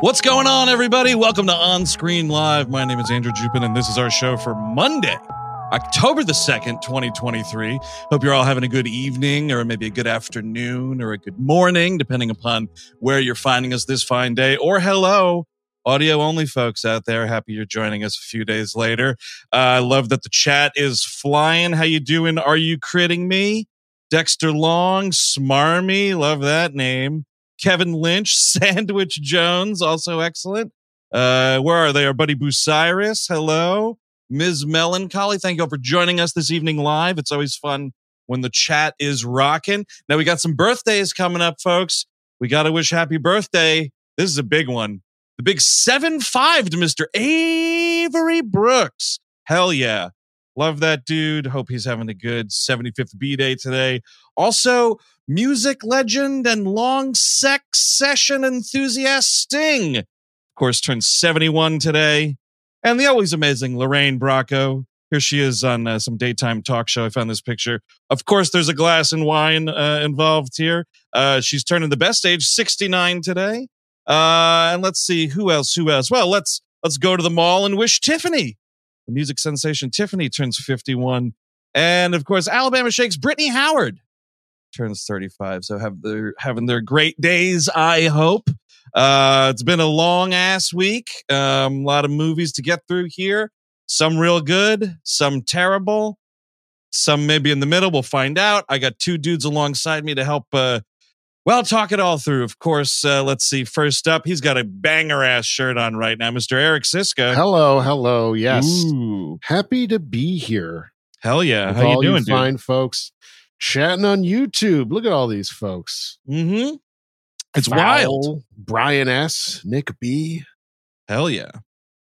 What's going on, everybody? Welcome to On Screen Live. My name is Andrew Jupin, and this is our show for Monday, October the 2nd, 2023. Hope you're all having a good evening, or maybe a good afternoon, or a good morning, depending upon where you're finding us this fine day. Or hello, audio only folks out there. Happy you're joining us a few days later. Uh, I love that the chat is flying. How you doing? Are you critting me? Dexter Long, Smarmy, love that name. Kevin Lynch, Sandwich Jones, also excellent. Uh, where are they? Our buddy Busiris, hello. Ms. Melancholy, thank you all for joining us this evening live. It's always fun when the chat is rocking. Now we got some birthdays coming up, folks. We got to wish happy birthday. This is a big one. The big 7-5 to Mr. Avery Brooks. Hell yeah. Love that dude. Hope he's having a good 75th B day today. Also, music legend and long sex session enthusiast Sting, of course, turns 71 today. And the always amazing Lorraine Bracco. Here she is on uh, some daytime talk show. I found this picture. Of course, there's a glass and wine uh, involved here. Uh, she's turning the best age, 69 today. Uh, and let's see who else. Who else? Well, let's let's go to the mall and wish Tiffany the music sensation Tiffany turns 51. And of course, Alabama Shakes Brittany Howard turns 35. So have their having their great days, I hope. Uh, it's been a long ass week. Um, a lot of movies to get through here. Some real good, some terrible, some maybe in the middle. We'll find out. I got two dudes alongside me to help uh, well, talk it all through. Of course, uh, let's see. First up, he's got a banger ass shirt on right now, Mr. Eric Szyszka. Hello, hello. Yes. Ooh. Happy to be here. Hell yeah. with How you doing, dude? fine folks chatting on YouTube. Look at all these folks. Mm-hmm. It's Fowl, wild. Brian S, Nick B. Hell yeah.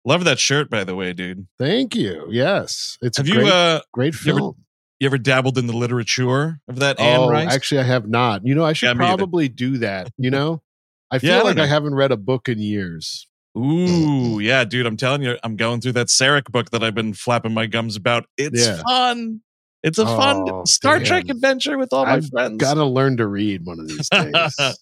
Love that shirt, by the way, dude. Thank you. Yes. It's Have a you great, uh great you ever- film. you ever dabbled in the literature of that Anne oh, Rice? actually, I have not. You know, I should Yeah, me either. probably do that. You know, I feel Yeah, I like know. I haven't read a book in years. Ooh, yeah, dude. I'm telling you, I'm going through that Sarek book that I've been flapping my gums about. It's Yeah. fun. It's a fun Oh, Star Trek adventure with all my I've friends. got to learn to read one of these days. uh,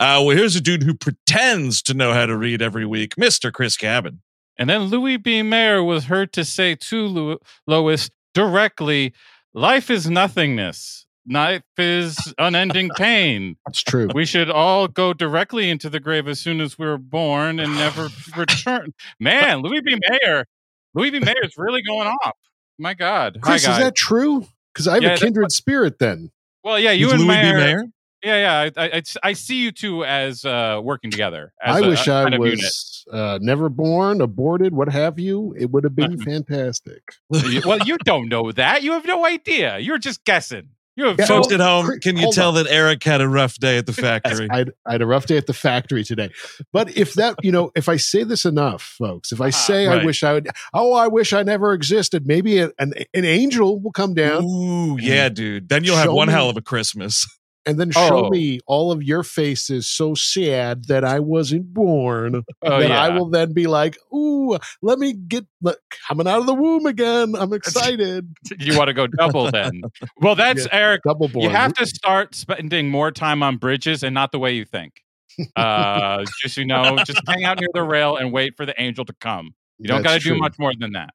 well, here's a dude who pretends to know how to read every week, Mr. Chris Cabin. And then Louis B. Mayer was heard to say to Lo- Lois directly, Life is nothingness. Life is unending pain. it's true. We should all go directly into the grave as soon as we are born and never return. Man, Louis B. Mayer, Louis B. Mayer is really going off. My God. Chris, is that true? Because I have Yeah, a kindred spirit then. well, yeah, you and Louis Mayer. Mayer. Yeah, yeah. I, I, I- see you two as uh, working together. As I a- wish I kind of unit. was uh, never born, aborted, what have you. It would have been fantastic. well, you don't know that. You have no idea. You're just guessing. You have Yeah, no- Folks at home, can you tell on. that Eric had a rough day at the factory? I had, I had a rough day at the factory today. But if that, you know, if I say this enough, folks, if I ah, say right. I wish I would, oh, I wish I never existed, maybe a- an, an angel will come down Ooh, yeah, dude. Then you'll have one me- hell of a Christmas. And then show Oh. me all of your faces so sad that I wasn't born. Oh, that yeah. I will then be like, ooh, let me get look, coming out of the womb again. I'm excited. you want to go double then. Well, that's Eric. Double born. You have to start spending more time on bridges and not the way you think. Uh, just you know, just hang out near the rail and wait for the angel to come. You don't got to do much more than that.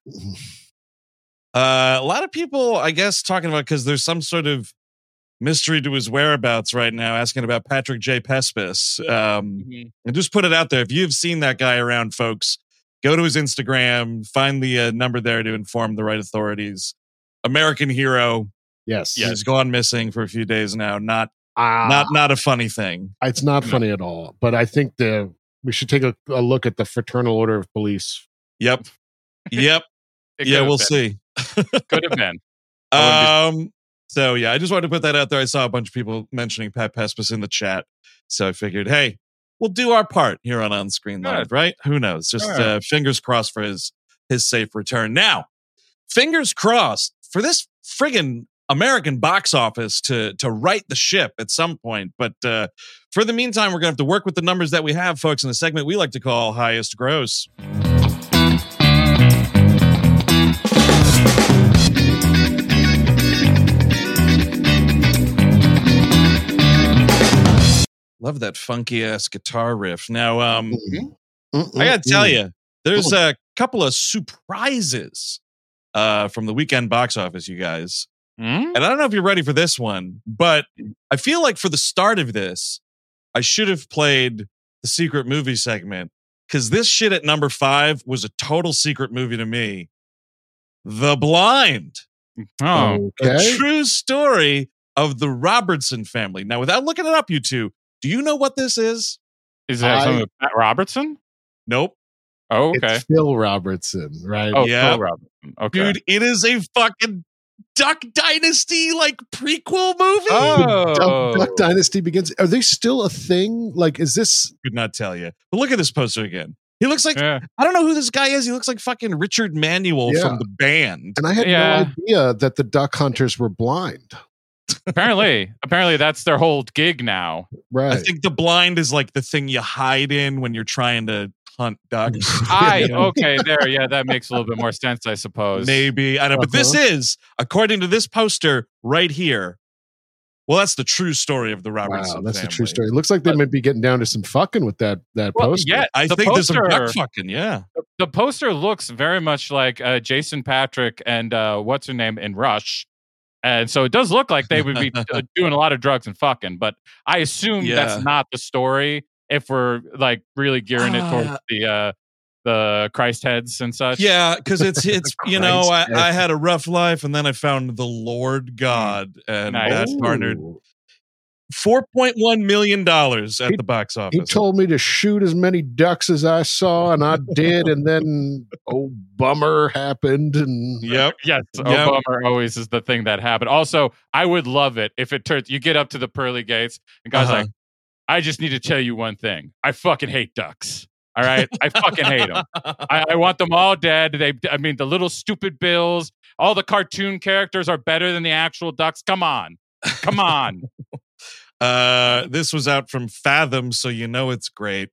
Uh, a lot of people, I guess, talking about because there's some sort of mystery to his whereabouts right now, asking about Patrick J. Pespis. Um, and just put it out there. If you've seen that guy around, folks, go to his Instagram, find the uh, number there to inform the right authorities. American hero. Yes. He's gone missing for a few days now. Not Ah, not not a funny thing. it's not funny at all. But I think the we should take a, a look at the Fraternal Order of Police. Yep. Yep. Yeah, we'll been. see. Could have been. Um. So yeah, I just wanted to put that out there. I saw a bunch of people mentioning Pat Pespis in the chat, so I figured, hey, we'll do our part here on On Screen Live, right? Who knows? Just Sure. uh, fingers crossed for his his safe return. Now, fingers crossed for this friggin' American box office to to right the ship at some point. But uh, for the meantime, we're gonna have to work with the numbers that we have, folks, in a segment we like to call highest gross. Love that funky ass guitar riff. Now, um, Mhm. I gotta tell you, there's a couple of surprises uh, from the weekend box office, you guys. Hmm? And I don't know if you're ready for this one, but I feel like for the start of this, I should have played the secret movie segment because this shit at number five was a total secret movie to me. The Blind, Oh, a true story of the Robertson family. Now, without looking it up, you two, do you know what this is? is that I- something with Pat Robertson? Nope. Oh, okay. It's Phil Robertson, right? Oh, Yeah. Phil Robertson. Okay. Dude, it is a fucking Duck Dynasty like prequel movie. oh, Duck, Duck Dynasty begins. Are they still a thing? Like, is this? Could not tell you. But look at this poster again. He looks like yeah. I don't know who this guy is. He looks like fucking Richard Manuel Yeah. from the band. And I had Yeah. no idea that the duck hunters were blind. Apparently, apparently that's their whole gig now. Right. I think the blind is like the thing you hide in when you're trying to hunt ducks. I okay there. Yeah, that makes a little bit more sense, I suppose. Maybe I don't. But this Uh-huh. is according to this poster right here. Well, that's the true story of the Robertson wow, that's family. a true story. It looks like they might be getting down to some fucking with that that Well, poster. yeah, I the think there's some poster- duck fucking. Yeah. the poster looks very much like uh, Jason Patric and uh, what's her name in Rush. And so it does look like they would be uh, doing a lot of drugs and fucking, but I assume Yeah. that's not the story if we're like really gearing it towards Ah. the uh, the Christ heads and such. Yeah, because it's it's you know I, I had a rough life and then I found the Lord God and Nice. that garnered Ooh. four point one million dollars at He- the box office. He told me to shoot as many ducks as I saw, and I did. And then, oh, bummer happened. And Yep. Yes, Yep. Obama always is the thing that happened. Also, I would love it if it turns. You get up to the pearly gates, and guys Uh-huh. like, I just need to tell you one thing. I fucking hate ducks. All right, I fucking hate them. I, I want them all dead. They, I mean, the little stupid bills. All the cartoon characters are better than the actual ducks. Come on, come on. Uh, this was out from Fathom, so you know it's great.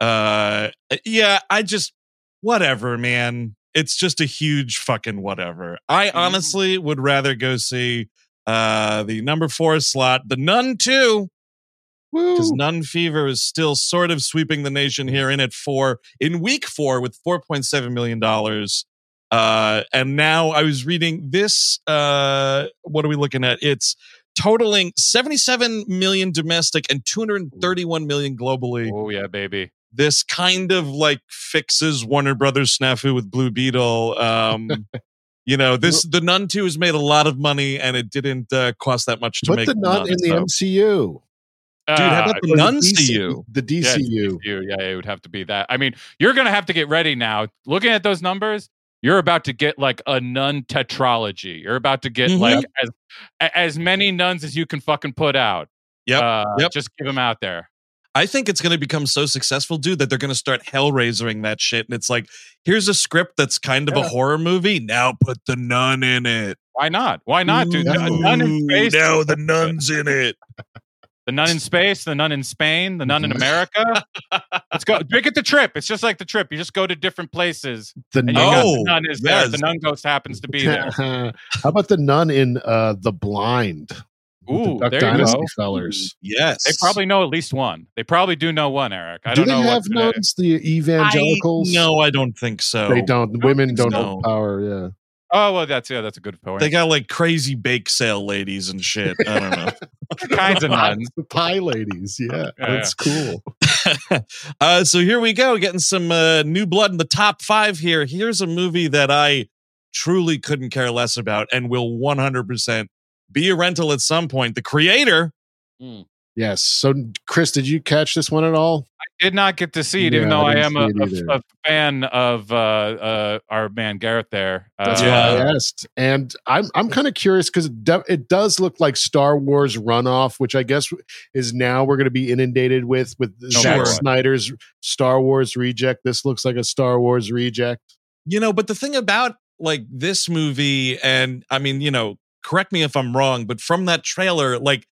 Uh, yeah, I just whatever, man. It's just a huge fucking whatever. I honestly would rather go see uh the number four slot, the Nun Two, because Woo. Nun Fever is still sort of sweeping the nation here in at four in week four with four point seven million dollars. Uh, and now I was reading this. Uh, what are we looking at? It's totaling 77 million domestic and 231 million globally. Oh yeah, baby. This kind of like fixes Warner Brothers snafu with Blue Beetle. Um, you know, this the Nun 2 has made a lot of money and it didn't uh, cost that much to Put make the nun in the so- MCU. Dude, how about Uh, the Or nuns to you? The Yeah, DCU. DCU. Yeah, it would have to be that. I mean, you're gonna have to get ready now. Looking at those numbers, you're about to get like a nun tetralogy. You're about to get Mhm. like as as many nuns as you can fucking put out. Yep, Uh, yep. Just give them out there. I think it's going to become so successful, dude, that they're going to start hellraisering that shit. And it's like, here's a script that's kind of a horror movie. Now put the nun in it. Why not? Why not, dude? Ooh, nun. Now the nun's in it. The nun in space, the nun in Spain, the nun in America. Let's go. Make it the trip. It's just like the trip. You just go to different places, The and you nun. got Oh, the nun is there. yes. The nun ghost happens to be there. How about the nun in uh, The Blind? With Ooh, the Duck there you Dynasty go. fellers. Yes. They probably know at least one. They probably do know one, Eric. I Do don't they know have what nuns? The evangelicals? I, no, I don't think so. they don't. Women don't so. hold power. Yeah. Oh well, that's yeah, that's a good point. They got like crazy bake sale ladies and shit. I don't know. kinds of nuns. The pie ladies. Yeah, Yeah, that's cool. uh, so here we go, getting some uh, new blood in the top five here. Here's a movie that I truly couldn't care less about and will 100% be a rental at some point. The creator, Yes. So, Chris, did you catch this one at all? Did not get to see it, even though I I, am a, a- a fan of uh, uh, our man Gareth. There, That's uh, why Yeah. I asked. And I'm I'm kind of curious because it, do- it does look like Star Wars runoff, which I guess is now we're going to be inundated with with Sure. Zack Snyder's Star Wars reject. This looks like a Star Wars reject. you know, but the thing about like this movie, and I mean, you know, correct me if I'm wrong, but from that trailer, like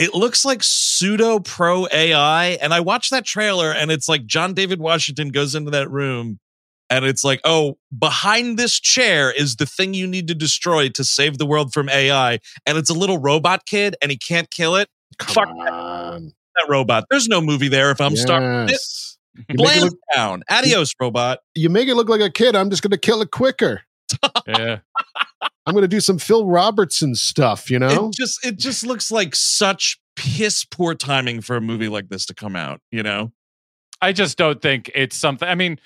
it looks like pseudo pro AI. And I watched that trailer and it's like John David Washington goes into that room and it's like, oh, behind this chair is the thing you need to destroy to save the world from AI. And it's a little robot kid and he can't kill it. Come Fuck on. That robot. There's no movie there if I'm stuck. Yes. You make, it Bland look, down. Adios, robot. you make it look like a kid. I'm just going to kill it quicker. Yeah. I'm going to do some Phil Robertson stuff, you know? It just it just looks like such piss poor timing for a movie like this to come out. You know. I just don't think it's something. I mean,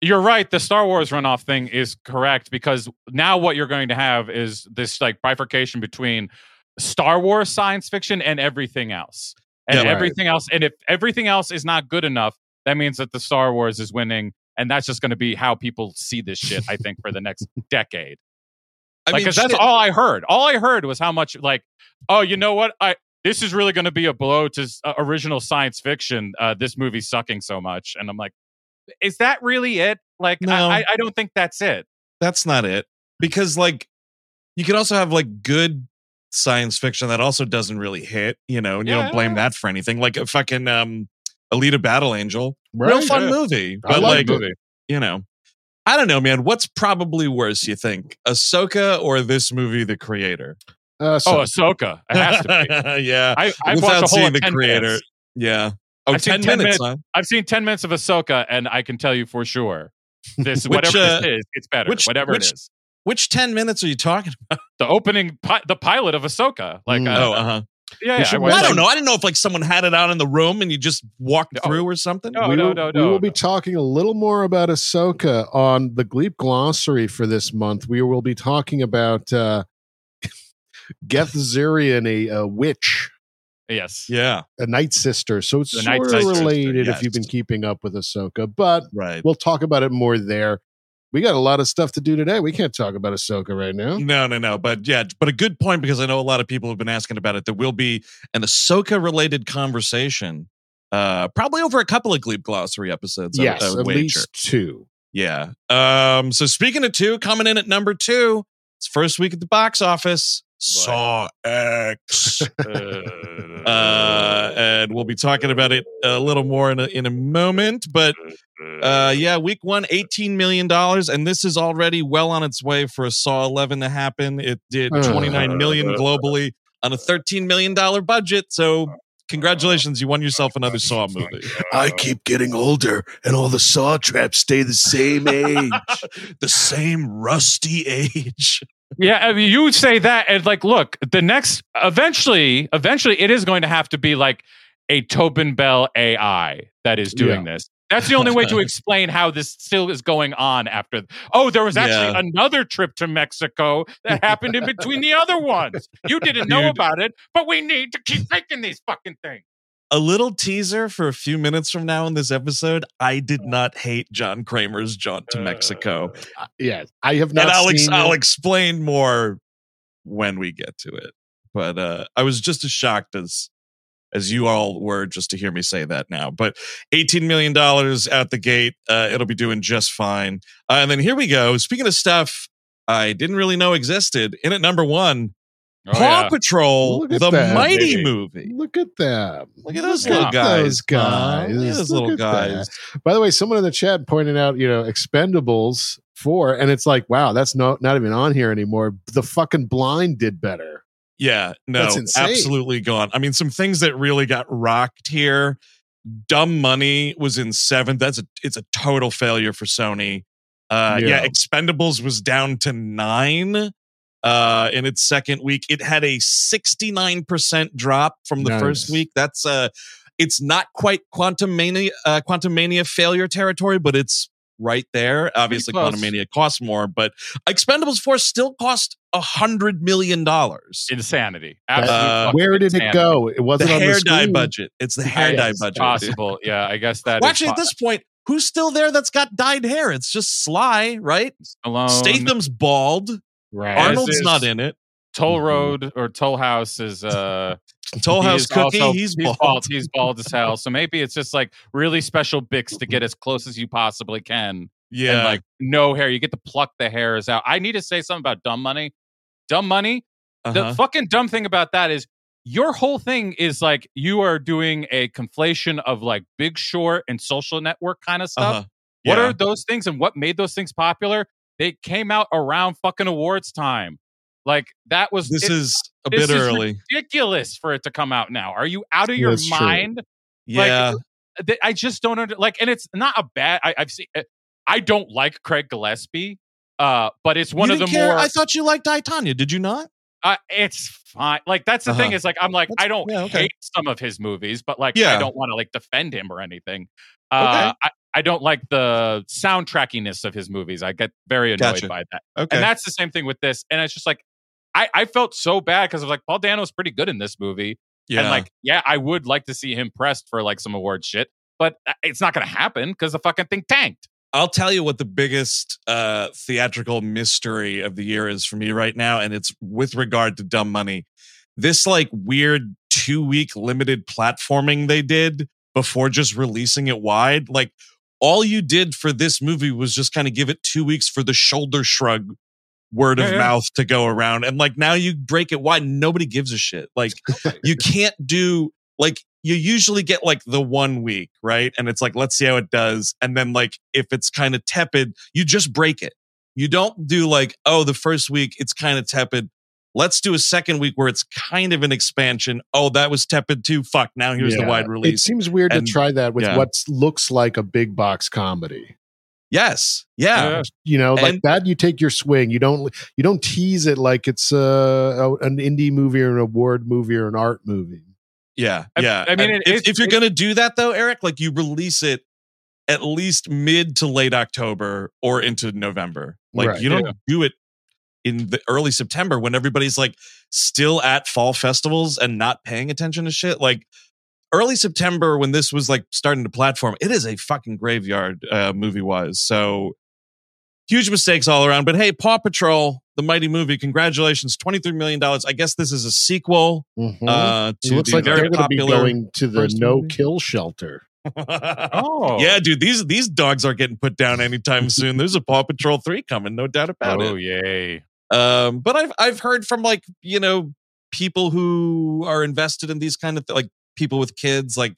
you're right. The Star Wars runoff thing is correct because now what you're going to have is this like bifurcation between Star Wars science fiction and everything else. And Yeah, right. everything else. And if everything else is not good enough, that means that the Star Wars is winning. And that's just going to be how people see this shit, I think, for the next decade. I Like, because that's all I heard. All I heard was how much, like, oh, you know what? I this is really going to be a blow to uh, original science fiction. Uh, this movie's sucking so much, and I'm like, is that really it? Like, No. I, I, don't think that's it. that's not it because like you could also have like good science fiction that also doesn't really hit you know and you don't blame that for anything like a fucking um Alita Battle Angel right? real fun Yeah. movie I but liked like it. you know I don't know man what's probably worse you think Ahsoka or this movie The Creator Uh, so, Oh, Ahsoka, it has to be. yeah I, I've without watched a whole seeing of the 10 creator minutes. yeah oh I've seen 10 10 minutes, minutes. huh? I've seen ten minutes of Ahsoka, and I can tell you for sure, this Which, whatever uh, this is, it's better. which- whatever which- it is. which 10 minutes are you talking about The opening, pi- the pilot of Ahsoka, like, Mm. uh, oh uh-huh yeah, yeah. should I I don't know I didn't know if like someone had it out in the room and you just walked No. through or something No, we no, will, no, we no, will be talking a little more about Ahsoka on the Gleep glossary for this month. We will be talking about uh, Geth Zirian, a, a witch, Yes. yeah a night sister. So it's The sort of Sister, related yes. if you've been keeping up with Ahsoka, but right we'll talk about it more there. We got a lot of stuff to do today. We can't talk about Ahsoka right now. No, no, no. But yeah, but a good point because I know a lot of people have been asking about it. There will be an Ahsoka related conversation, uh, probably over a couple of Gleep Glossary episodes. I yes, I would at wager. least two. Yeah. Um, so speaking of two, coming in at number two, it's first week at the box office. Saw X. uh, and we'll be talking about it a little more in a, in a moment. But uh, yeah, week one, $18 million. And this is already well on its way for a Saw 11 to happen. It did 29 million globally on a $13 million budget. So congratulations, you won yourself another Saw movie. I keep getting older, and all the saw traps stay the same age. the same rusty age. Yeah, I mean, you would say that, and like, look, the next, eventually, eventually, it is going to have to be like a Tobin Bell AI that is doing this. That's the only way to explain how this still is going on after. Oh, there was actually Yeah. another trip to Mexico that happened in between the other ones. You didn't know Dude. about it, but we need to keep making these fucking things. A little teaser for a few minutes from now in this episode. I did not hate John Kramer's jaunt to Mexico. Uh, yeah, I have not and I'll, ex- I'll explain more when we get to it. But uh, I was just as shocked as as you all were just to hear me say that now. But eighteen million dollars out the gate, uh, it'll be doing just fine. Uh, and then here we go. Speaking of stuff I didn't really know existed, in at number one, Oh, Paw Patrol, Look at the that, mighty baby. movie. Look at them. Look at those Look little at guys. Those guys. Look at those Look little at guys. that. By the way, someone in the chat pointed out, you know, Expendables four, and it's like, wow, that's not not even on here anymore. The fucking blind did better. Yeah, no, That's absolutely gone. I mean, some things that really got rocked here. Dumb Money was in seventh. That's a it's a total failure for Sony. Uh, yeah. Yeah. Expendables was down to nine uh, in its second week. It had a sixty nine percent drop from the first week. That's uh, it's not quite Quantumania, uh, Quantumania failure territory, but it's right there. Obviously, close. Quantumania costs more, but Expendables four still cost a hundred million dollars. Insanity. That- Uh, Where did it go? It wasn't on the hair the dye budget. It's the hair dye It's budget. dude. Possible. Yeah, I guess that Well, is actually, at this point, who's still there that's got dyed hair? It's just Sly, right? Stallone, Statham's bald. Right. Arnold's is- not in it. Toll Mhm. Road or Toll House is uh Toll House is Cookie, also- he's bald. He's bald as hell. So maybe it's just like really special bics to get as close as you possibly can. Yeah, And like no hair. You get to pluck the hairs out. I need to say something about dumb money. Dumb money. The uh-huh. fucking dumb thing about that is your whole thing is like you are doing a conflation of like big short and social network kind of stuff. uh-huh. What are those things and what made those things popular? They came out around fucking awards time. Like that was this it- is a this bit is early. ridiculous for it to come out now. Are you out of your That's true. mind? yeah, th- I just don't under like, and it's not a bad. I, I've seen. uh, I don't like Craig Gillespie, uh, but it's one of the care? more. I thought you liked I Tonya. Did you not? Uh, it's fine. Like that's the thing Uh-huh. is like I'm like That's- I don't yeah, okay. hate some of his movies, but like Yeah. I don't want to like defend him or anything. Uh, I, I don't like the soundtrackiness of his movies. I get very annoyed Gotcha. by that, Okay. and that's the same thing with this. And it's just like I, I felt so bad because I was like Paul Dano's pretty good in this movie, yeah. and like yeah, I would like to see him pressed for like some award shit, but uh, it's not going to happen because the fucking thing tanked. I'll tell you what the biggest uh, theatrical mystery of the year is for me right now, and it's with regard to Dumb Money. This like weird two week limited platforming they did before just releasing it wide. Like all you did for this movie was just kind of give it two weeks for the shoulder shrug word of Yeah, yeah. mouth to go around. And like now you break it wide, nobody gives a shit. Like you can't do like you usually get like the one week, right? And it's like, let's see how it does. And then like if it's kind of tepid, you just break it. You don't do like, oh, the first week it's kind of tepid. Let's do a second week where it's kind of an expansion. Oh, that was tepid too. Fuck. Now here's the wide release. It seems weird And- to try that with yeah. what looks like a big box comedy. yes. Yeah. Yeah. You know, like And- that. You take your swing. You don't. You don't tease it like it's uh, a, an indie movie or an award movie or an art movie. Yeah. I- yeah. I mean, it- if, it's- if you're going to do that though, Eric, like you release it at least mid to late October or into November. Like Right. you don't Yeah. do it in the early September when everybody's like still at fall festivals and not paying attention to shit. Like early September when this was like starting to platform, it is a fucking graveyard uh, movie wise. So huge mistakes all around. But hey, Paw Patrol, the mighty movie, congratulations, twenty three million dollars. I guess this is a sequel Mhm. uh, it to looks the like very they're going to be popular. going to the no movie. kill shelter. Oh, Yeah, dude, these these dogs are getting put down anytime soon. There's a Paw Patrol three coming, no doubt about Oh it. Oh yay! Um, but I've I've heard from like you know people who are invested in these kind of th- like people with kids, like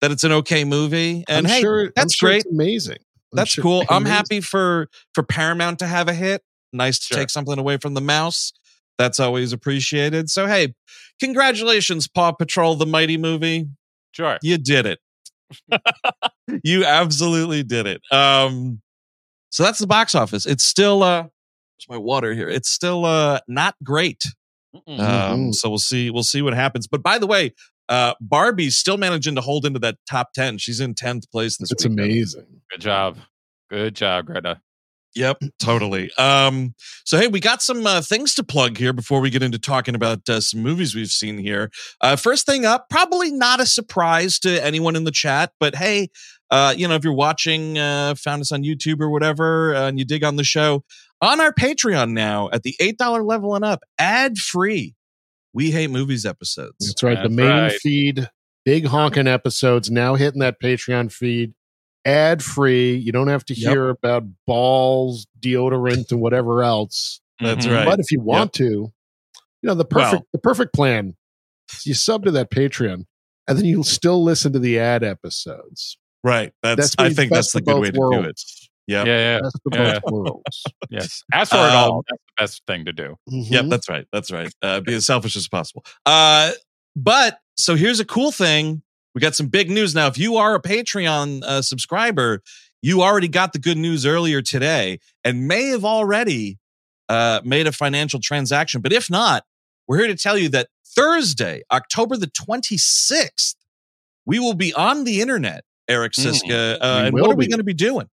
that it's an okay movie. And I'm hey, sure, that's sure great. Amazing. I'm That's sure cool. I'm amazing. happy for for Paramount to have a hit. Nice to take something away from the mouse. That's always appreciated. So hey, congratulations, Paw Patrol, the mighty movie. Sure. You did it. you absolutely did it. Um, so that's the box office. It's still uh where's my water here. It's still uh not great. Um, Mhm. so we'll see, we'll see what happens. But by the way, uh Barbie's still managing to hold into that top 10. She's in 10th place this It's weekend. amazing. Good job. Good job, Greta. Yep, totally. Um, so hey, we got some uh, things to plug here before we get into talking about uh, some movies we've seen here. Uh, first thing up, probably not a surprise to anyone in the chat, but hey, uh, you know, if you're watching, uh, found us on YouTube or whatever, uh, and you dig on the show, on our Patreon now at the eight dollar level and up, ad free. We hate movies episodes. That's right. the main right. feed, big honking episodes now hitting that Patreon feed. Ad free. You don't have to Yep. hear about balls, deodorant, and whatever else. That's Mhm. right. But if you want to, you know the perfect Well- the perfect plan. is You sub to that Patreon, and then you'll still listen to the ad episodes. Right. That's, That's I think that's the good way to do it. Yep. Yeah, yeah, Best of Yeah. both worlds. yes. Ask for it all. Um, That's the best thing to do. Yep, Mhm. that's right. That's right. Uh, be as selfish as possible. Uh, but so here's a cool thing. We got some big news now. If you are a Patreon uh, subscriber, you already got the good news earlier today and may have already uh, made a financial transaction. But if not, we're here to tell you that Thursday, October the 26th, we will be on the internet, Eric Mm, Szyszka. Uh, and what are we going to be doing?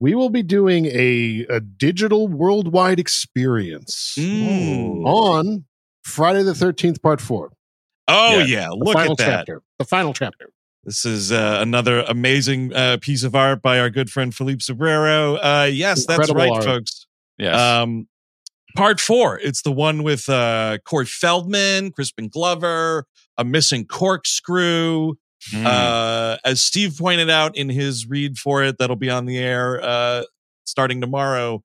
We will be doing a, a digital worldwide experience Mm. on Friday the 13th, part four. Oh, Yeah. yeah. Look at that. chapter. The final chapter. This is uh, another amazing uh, piece of art by our good friend Philippe Sobrero. Uh, yes, that's right, art. folks. Yes. Um, part four. It's the one with uh, Corey Feldman, Crispin Glover, a missing corkscrew. Mm. Uh, as Steve pointed out in his read for it, that'll be on the air uh, starting tomorrow.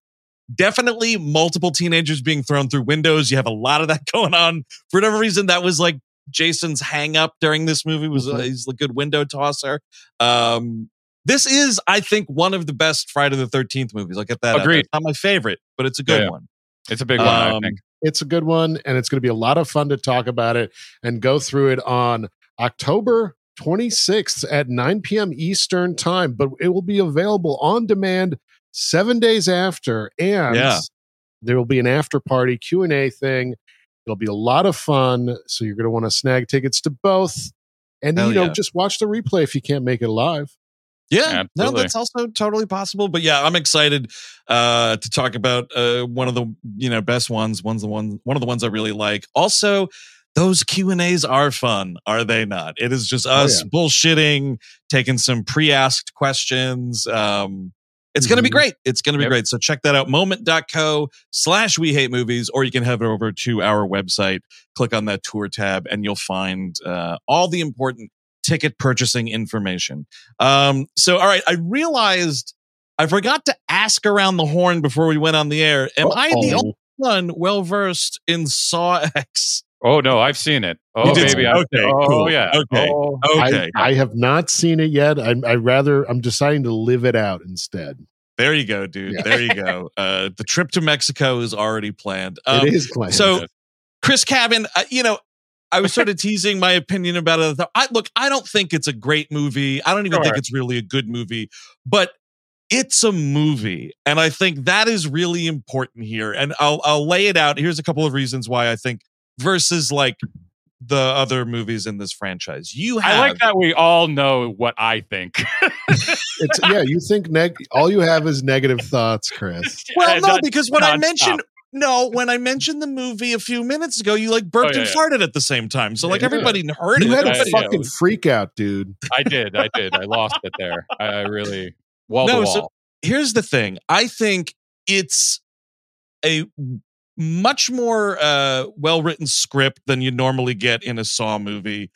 Definitely multiple teenagers being thrown through windows. You have a lot of that going on. For whatever reason, that was like Jason's hang up during this movie was uh, Mhm. he's a good window tosser. Um, this is, I think, one of the best Friday the Thirteenth movies. I'll get that. out there. Agreed. It's not my favorite, but it's a good Yeah, yeah. one. it's a big one, I um, think. It's a good one, and it's going to be a lot of fun to talk about it and go through it on October 26th at 9 p.m. Eastern time, but it will be available on demand seven days after. And Yeah. there will be an after party Q&A thing. It'll be a lot of fun. So you're going to want to snag tickets to both. And, Hell you know, yeah. just watch the replay if you can't make it live. Yeah, no, that's also totally possible. But yeah, I'm excited uh, to talk about uh, one of the you know best ones. One's the one, one of the ones I really like. Also, those Q and A's are fun, are they not? It is just us bullshitting, taking some pre-asked questions. Um, it's going to be Mhm. great. It's going to be Yep. great. So check that out, moment.co slash we hate movies, or you can head over to our website, click on that tour tab, and you'll find uh, all the important ticket purchasing information. Um, so, all right, I realized I forgot to ask around the horn before we went on the air. Am I the only one well versed in Saw X? Oh no, I've seen it. Oh baby, okay, oh cool. yeah, Okay. Oh, Okay, I, I have not seen it yet. I'm, I rather, I'm deciding to live it out instead. there you go, dude. Yeah. There you go. Uh, the trip to Mexico is already planned. Um, it is planned. so- Chris Cabin, uh, you know, I was sort of teasing my opinion about it. I, look, I don't think it's a great movie. I don't even think it's really a good movie, but it's a movie, and I think that is really important here. And I'll I'll lay it out. Here's a couple of reasons why I think versus like the other movies in this franchise. You have I like that we all know what I think. it's, yeah, you think neg- all you have is negative thoughts, Chris. Well, no, because when I mentioned no, when I mentioned the movie a few minutes ago, you like burped Oh, yeah, and yeah. farted at the same time. So like Yeah. everybody heard You it. You had a I- Everybody- yeah, fucking it was- freak out, dude. I did, I did, I lost it there. I, I really wall No, to so- wall. here's the thing i think it's a much more uh, well-written script than you normally get in a saw movie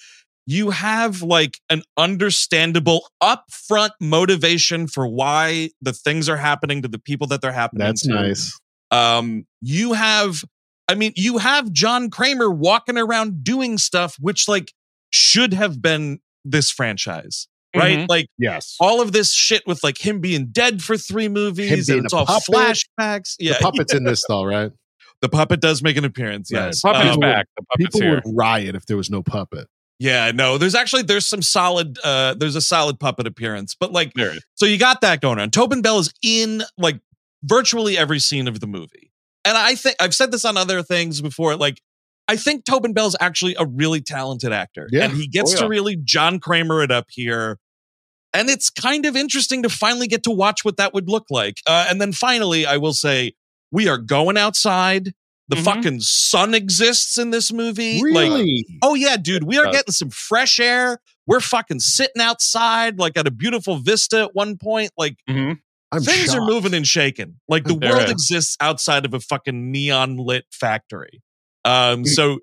you have like an understandable upfront motivation for why the things are happening to the people that they're happening That's to nice. um you have i mean you have john kramer walking around doing stuff which like should have been this franchise right Mhm. like Yes. all of this shit with like him being dead for three movies being and it's a all puppet. flashbacks. Yeah, the puppet's in this though, right? The puppet does make an appearance. Right. Yes, Puppet is Um, back. The People here. would riot if there was no puppet. yeah. No, there's actually there's some solid uh there's a solid puppet appearance, but like There so you got that going on. Tobin Bell is in like virtually every scene of the movie, and I think I've said this on other things before. Like I think Tobin Bell's actually a really talented actor, Yeah. and he gets Oh, to really John Kramer it up here. And it's kind of interesting to finally get to watch what that would look like. Uh, and then finally, I will say, we are going outside. The Mhm. fucking sun exists in this movie. Like, Really? oh yeah, dude, we are getting some fresh air. We're fucking sitting outside, like at a beautiful vista at one point. Like Mhm. I'm things are moving and shaking. Like the There world is. exists outside of a fucking neon lit factory. Um, so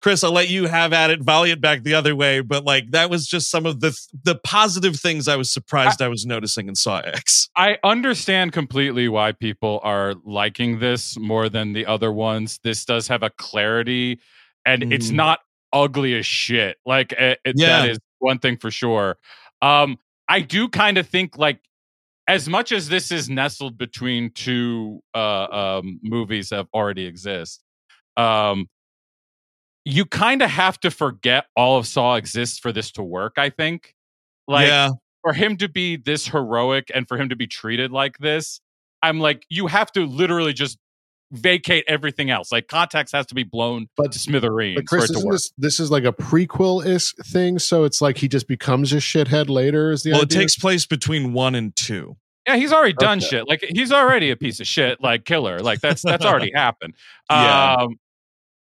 Chris, I'll let you have at it, volley it back the other way. But like that was just some of the the positive things I was surprised I, was noticing in Saw X. I understand completely why people are liking this more than the other ones. This does have a clarity, and it's Mhm. not ugly as shit. Like it, it- Yeah. that is one thing for sure. Um, I do kind of think like as much as this is nestled between two uh, um, movies that already exist, um, you kind of have to forget all of Saw exists for this to work. I think, like yeah, for him to be this heroic and for him to be treated like this, I'm like, you have to literally just vacate everything else. Like context has to be blown But- to smithereens But for Chris, it to work. this this is like a prequel is thing? So it's like he just becomes a shithead later. Is the well, it takes place between one and two. yeah, he's already done Okay. shit. Like he's already a piece of shit, like killer. Like that's that's already happened. Yeah. Um,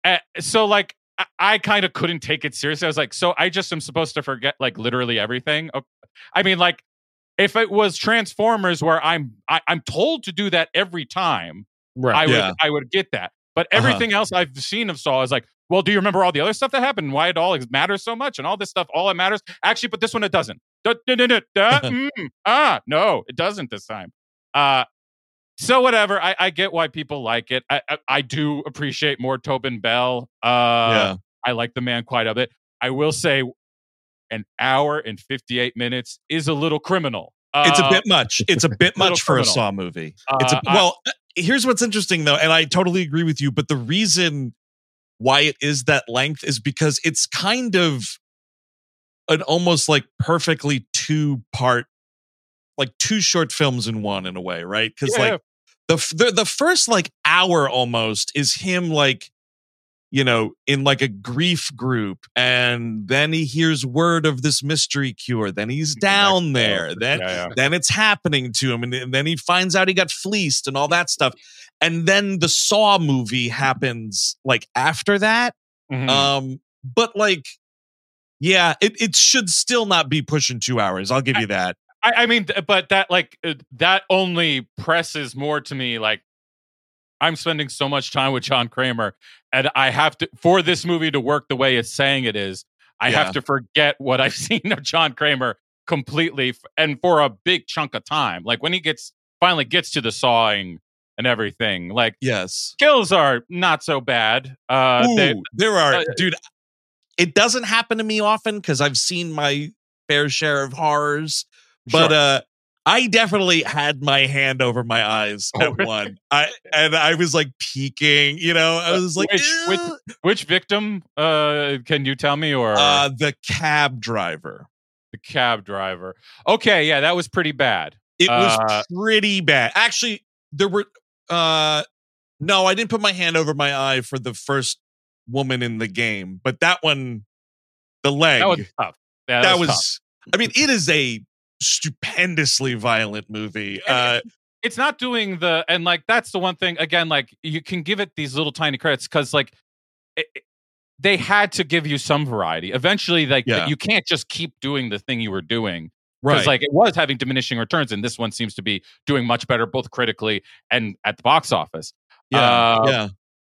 eh, so like I, I kind of couldn't take it seriously. I was like, so I just am supposed to forget like literally everything. Okay. I mean, like if it was Transformers, where I'm I, I'm told to do that every time. right. I Yeah. would I would get that. But Uh-huh. everything else I've seen of Saw is like, well, do you remember all the other stuff that happened? Why it all matters so much and all this stuff, all it matters. Actually, but this one it doesn't. Duh, duh, duh, duh, duh, mm, ah, no, it doesn't this time. Uh so whatever. I, I get why people like it. I, I I do appreciate more Tobin Bell. Uh yeah, I like the man quite a bit. I will say an hour and 58 minutes is a little criminal. it's a Uh, bit much. It's a bit much for a. Saw movie. It's a uh, I- well. here's what's interesting though, and I totally agree with you. But the reason why it is that length is because it's kind of an almost like perfectly two part, like two short films in one in a way, right? Because Yeah. like the, the the first like hour almost is him like you know in like a grief group and then he hears word of this mystery cure then he's down there then yeah, yeah. then it's happening to him and, and then he finds out he got fleeced and all that stuff and then the saw movie happens like after that Mhm. um but like yeah it, it should still not be pushing two hours i'll give you that I, I mean, but that like uh, that only presses more to me. Like, I'm spending so much time with John Kramer, and I have to for this movie to work the way it's saying it is. I Yeah. have to forget what I've seen of John Kramer completely, f- and for a big chunk of time. Like when he gets finally gets to the sawing and everything, like yes kills are not so bad. Uh, Ooh, they, there are, uh, dude. It doesn't happen to me often because I've seen my fair share of horrors, but Sure. uh, I definitely had my hand over my eyes Oh, at one. I and I was like peeking, you know. I was like, which- which- which victim? Uh, can you tell me? Or uh, the cab driver. the cab driver? Okay, yeah, that was pretty bad. It was Uh, pretty bad. Actually, there were uh no, I didn't put my hand over my eye for the first woman in the game, but that one the leg That was tough. Yeah, that, that, was, was, tough. I mean, it is a stupendously violent movie. Uh It's not doing the and like that's the one thing again. Like you can give it these little tiny credits because like it, they had to give you some variety. Eventually, like Yeah. you can't just keep doing the thing you were doing because like it was having diminishing returns, and this one seems to be doing much better both critically and at the box office. yeah, uh, yeah.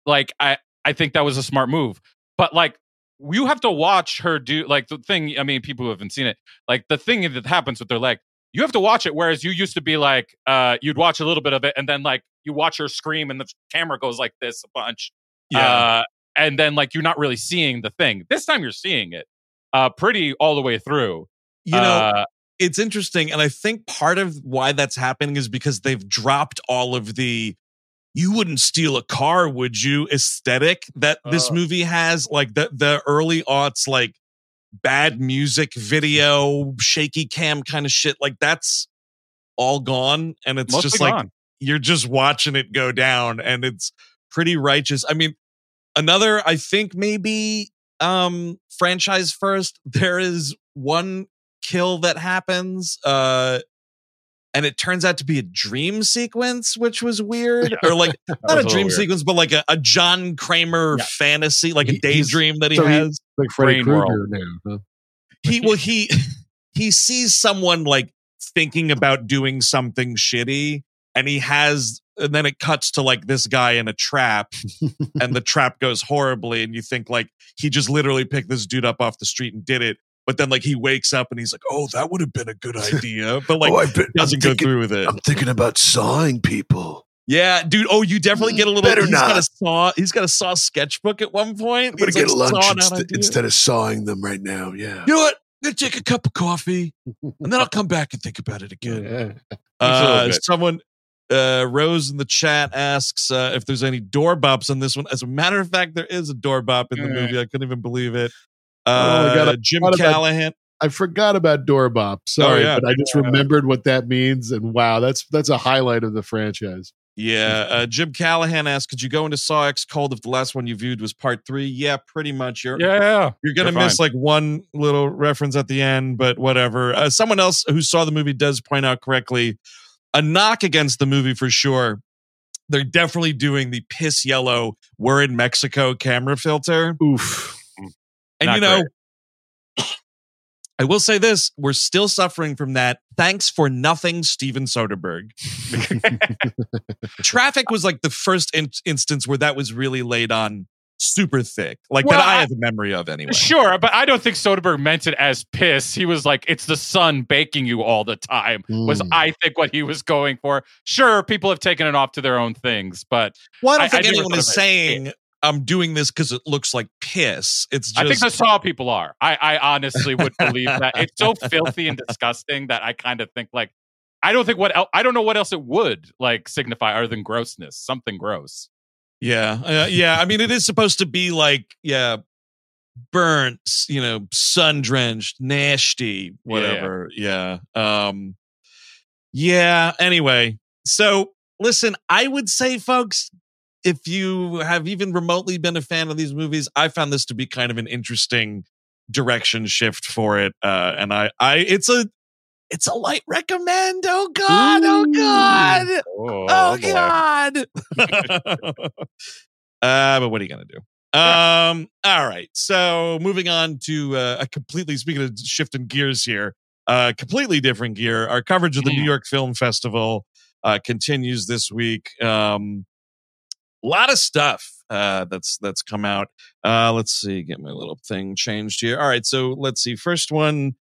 like I I think that was a smart move. But like you have to watch her do like the thing. I mean, people who haven't seen it, like the thing that happens with their leg, you have to watch it. Whereas you used to be like, uh, you'd watch a little bit of it, and then like you watch her scream, and the camera goes like this a bunch. Yeah. Uh, and then like you're not really seeing the thing. This time you're seeing it, uh, pretty all the way through. you know, uh, it's interesting and I think part of why that's happening is because they've dropped all of the you wouldn't steal a car, would you? aesthetic that this Uh. movie has like the the early aughts like bad music video, shaky cam kind of shit like that's all gone and it's just like gone. you're just watching it go down and it's pretty righteous. I mean, another I think maybe um franchise first there is one kill that happens uh and it turns out to be a dream sequence which was weird or like not was a dream weird. sequence but like a, a John Kramer Yeah. fantasy like a He- he's- daydream that he so he- has like Freddy Krueger now. Huh? he well he he sees someone like thinking about doing something shitty and he has and then it cuts to like this guy in a trap and the trap goes horribly and you think like he just literally picked this dude up off the street and did it but then like he wakes up and he's like oh that would have been a good idea but like oh, been, doesn't go through with it I'm thinking about sawing people. yeah dude oh you definitely get a little Better he's got a not. saw he's got a saw sketchbook at one point I'm gonna He's, get like, lunch inst- instead of sawing them right now. Yeah. you know what I'm gonna take a cup of coffee and then I'll come back and think about it again Yeah. Uh, someone, uh, Rose in the chat asks uh, if there's any door bops on this one. As a matter of fact, there is a door bop in the movie. I couldn't even believe it. Oh, Uh, I gotta- Jim what about- Callahan. I forgot about Doorbop. Sorry, yeah. but I just remembered what that means, and wow, that's that's a highlight of the franchise. Yeah, uh, Jim Callahan asked, "Could you go into Saw X Cold if the last one you viewed was part three? Yeah, pretty much. You're Yeah, you're gonna You're miss like one little reference at the end, but whatever. Uh, someone else who saw the movie does point out correctly a knock against the movie for sure. They're definitely doing the piss yellow "We're in Mexico" camera filter, Oof. And Not you know. great. I will say this: we're still suffering from that. Thanks for nothing, Steven Soderbergh. Traffic was like the first in- instance where that was really laid on super thick, like Well, that I I- have a memory of anyway. Sure, but I don't think Soderbergh meant it as piss. He was like, "It's the sun baking you all the time." Was Mm. I think what he was going for? Sure, people have taken it off to their own things, but Well, I don't I- think I anyone is saying I'm doing this because it looks like piss. It's just I think the Saw people are. I, I honestly would believe that it's so filthy and disgusting that I kind of think like I don't think what el- I don't know what else it would like signify other than grossness, something gross. yeah, uh, yeah. I mean, it is supposed to be like yeah, burnt, you know, sun drenched, nasty, whatever. Yeah. Um, yeah. Anyway, so listen, I would say, folks, if you have even remotely been a fan of these movies, I found this to be kind of an interesting direction shift for it. Uh, and I, I, it's a, it's a light recommend. Oh God! Oh God! Oh, Oh. God. uh, but what are you gonna do? Um, all right. So moving on to uh, a completely speaking of shifting gears here, uh, completely different gear. Our coverage of the New Mm. York Film Festival uh, continues this week. Um, a lot of stuff uh, that's that's come out. Uh, let's see, get my little thing changed here. All right, so let's see. First one,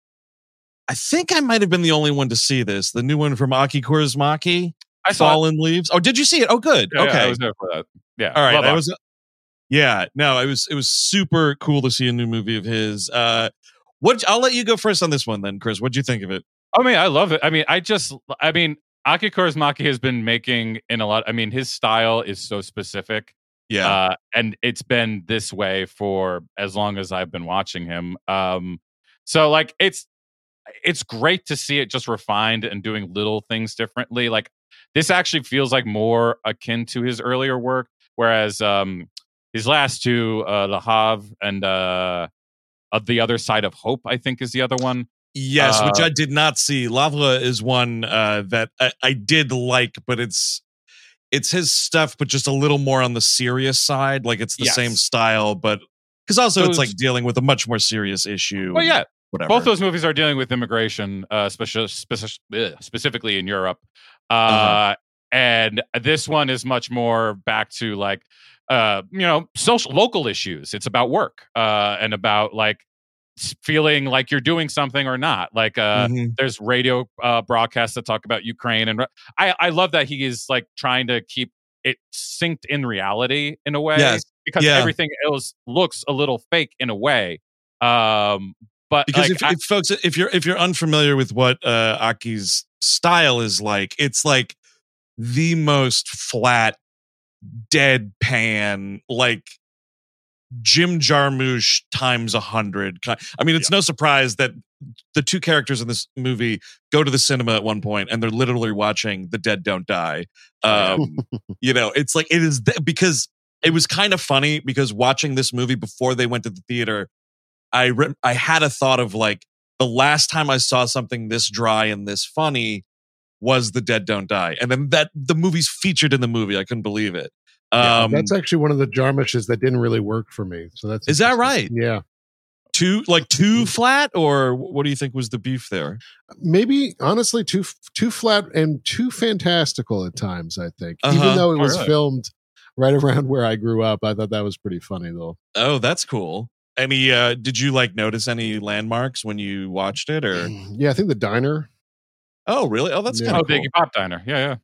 I think I might have been the only one to see this. The new one from Aki Kaurismäki, I saw. it. Fallen Leaves. Oh, did you see it? Oh, good. Yeah, yeah, okay. I was there for that. Yeah. All right. I was. Yeah. No, it was. It was super cool to see a new movie of his. Uh, what? I'll let you go first on this one, then, Chris. What'd you think of it? I mean, I love it. I mean, I just, I mean, Aki Kaurismäki has been making in a lot. I mean, his style is so specific, Yeah. uh, and it's been this way for as long as I've been watching him. Um, so like, it's it's great to see it just refined and doing little things differently. Like this actually feels like more akin to his earlier work, whereas um, his last two, uh, Le Havre and uh, of the other side of hope, I think is the other one. Yes, which uh, I did not see. Le Havre is one uh, that I, I did like, but it's it's his stuff, but just a little more on the serious side. Like it's the same style, but because also it's like dealing with a much more serious issue. Well, yeah, whatever. both those movies are dealing with immigration, uh, speci- speci- specifically in Europe. Uh, Uh-huh. And this one is much more back to like, uh, you know, social local issues. It's about work uh, and about like feeling like you're doing something or not. Like, uh, Mhm. there's radio uh, broadcasts that talk about Ukraine, and I, I love that he is like trying to keep it synced in reality in a way Yes. because Yeah. everything else looks a little fake in a way. Um, but because like, if, I- if folks if you're if you're unfamiliar with what uh aki's style is like it's like the most flat deadpan like jim jarmusch times a hundred i mean it's no surprise that the two characters in this movie go to the cinema at one point and they're literally watching the dead don't die um you know it's like it is th- because it was kind of funny because watching this movie before they went to the theater I re- I had a thought of like the last time I saw something this dry and this funny was The Dead Don't Die, and then that the movie's featured in the movie. I couldn't believe it. Yeah, Um, that's actually one of the Jarmusches that didn't really work for me. So that's Is that right? Yeah, too like too flat, or what do you think was the beef there? maybe honestly too too flat and too fantastical at times. I think, Uh-huh. even though it Oh, was really? filmed right around where I grew up, I thought that was pretty funny though. Oh, that's cool. Any? uh Did you like notice any landmarks when you watched it, or? Yeah, I think the diner. Oh, really? Oh, that's Yeah. kind oh, of cool. Biggie Pop Diner. Yeah, yeah.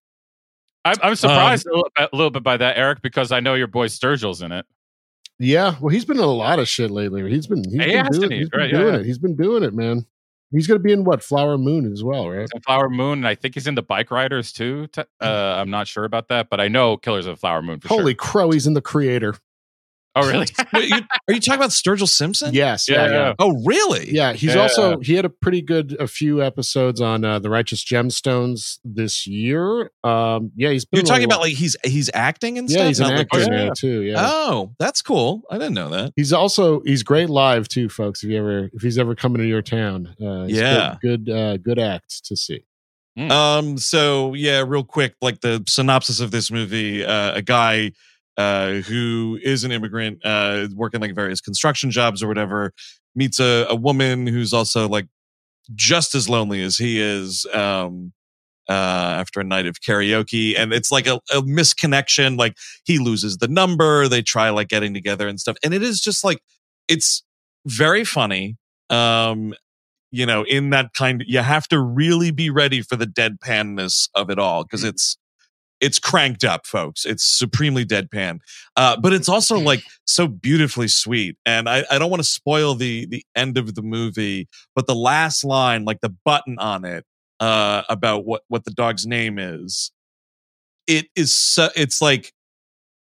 I'm, I'm surprised a, little, a little bit by that, Eric, because I know your boy Sturgill's in it. Yeah, well, he's been in a lot of shit lately. He's been he's He been doing, he? he's been Right, doing yeah. it. He's been doing it, man. He's gonna be in what Flower Moon as well, right? Flower Moon, and I think he's in the Bike Riders too. Uh, I'm not sure about that, but I know Killers of Flower Moon for Holy sure. crow, he's in the creator. Oh, really? Wait, you, are you talking about Sturgill Simpson? Yes, Yeah, yeah, yeah. yeah. Oh, really? Yeah, he's Yeah. also he had a pretty good a few episodes on uh, the Righteous Gemstones this year. Um, yeah, he's been You're talking about like he's he's acting and yeah, stuff. he's an Not like- actor oh, yeah. now too. Yeah, Oh, that's cool. I didn't know that. he's also he's great live too, folks. If you ever if he's ever coming to your town, uh, he's Yeah. good good, uh, good act to see. Um. So yeah, real quick, like the synopsis of this movie: uh, a guy uh, who is an immigrant, uh, working like various construction jobs or whatever, meets a, a woman who's also like just as lonely as he is. Um. Uh, after a night of karaoke, and it's like a, a misconnection. Like he loses the number. They try like getting together and stuff, and it is just like it's very funny. Um, you know, in that kind, you have to really be ready for the deadpanness of it all because it's it's cranked up, folks. It's supremely deadpan, uh, but it's also like so beautifully sweet. And I, I don't want to spoil the the end of the movie, but the last line, like the button on it, uh, about what what the dog's name is, it is so it's like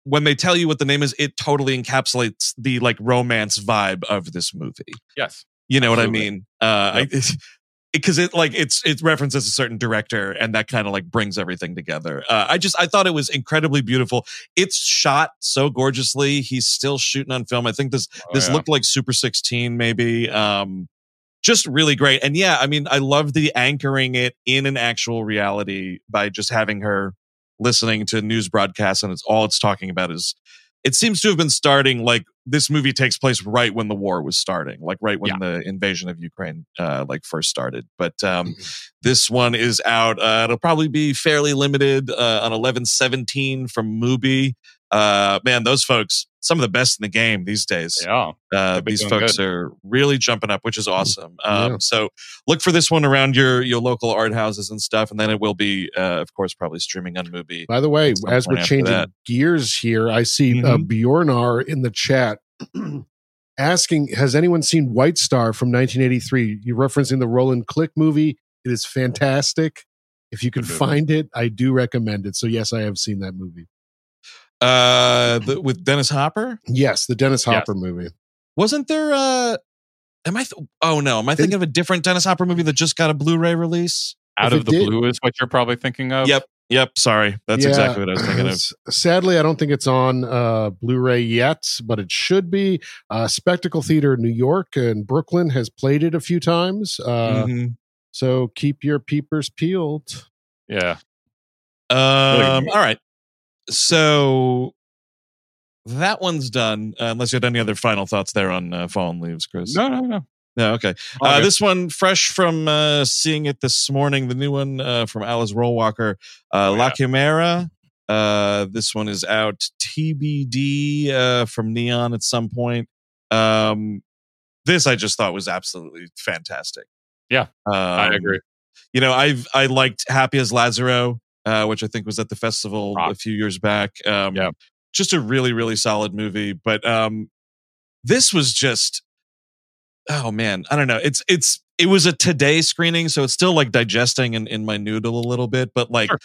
when they tell you what the name is, it totally encapsulates the like romance vibe of this movie. Yes. You know Absolutely. what I mean? Uh, I, because it like it's it references a certain director and that kind of like brings everything together. Uh, I just I thought it was incredibly beautiful. It's shot so gorgeously. He's still shooting on film. I think this Oh, this yeah. looked like Super 16 maybe. Um, just really great. And yeah, I mean, I love the anchoring it in an actual reality by just having her listening to news broadcasts and it's all it's talking about is it seems to have been starting like this movie takes place right when the war was starting like right when the invasion of ukraine uh like first started. But um this one is out uh it'll probably be fairly limited uh on 1117 from mubi uh man those folks some of the best in the game these days Yeah. uh, these folks good. are really jumping up, which is awesome. Um, Yeah. So look for this one around your your local art houses and stuff, and then it will be, uh, of course, probably streaming on MUBI. By the way, as we're changing that. gears here, I see uh, Bjornar in the chat asking, "Has anyone seen White Star from 1983?" You're referencing the Roland Klick movie. It is fantastic. If you can find it, I do recommend it. So yes, I have seen that movie. Uh, the, with Dennis Hopper, Yes, the Dennis Yes. Hopper movie. wasn't there? Uh, am I? Th- oh no, am I thinking of a different Dennis Hopper movie that just got a Blu-ray release? Out of the did- blue is what you're probably thinking of. Yep, yep. Sorry, that's Yeah. exactly what I was thinking of. Sadly, I don't think it's on uh, Blu-ray yet, but it should be. Uh, Spectacle Theater in New York and Brooklyn has played it a few times. Uh, Mhm. So keep your peepers peeled. Yeah. Um, all right. So that one's done. Uh, unless you had any other final thoughts there on uh, Fallen Leaves, Chris. No, no, no. No, okay. Uh, this one, fresh from uh, seeing it this morning, the new one uh, from Alice Rohrwacher, uh, Oh, La yeah. Chimera. Uh, this one is out TBD uh, from Neon at some point. Um, this I just thought was absolutely fantastic. Yeah, um, I agree. You know, I've I liked Happy as Lazzaro, uh, which I think was at the festival Rock. a few years back. Um, Yeah. just a really really solid movie. But um, this was just oh man, I don't know. It's it's it was a today screening, so it's still like digesting in, in my noodle a little bit, but like Sure.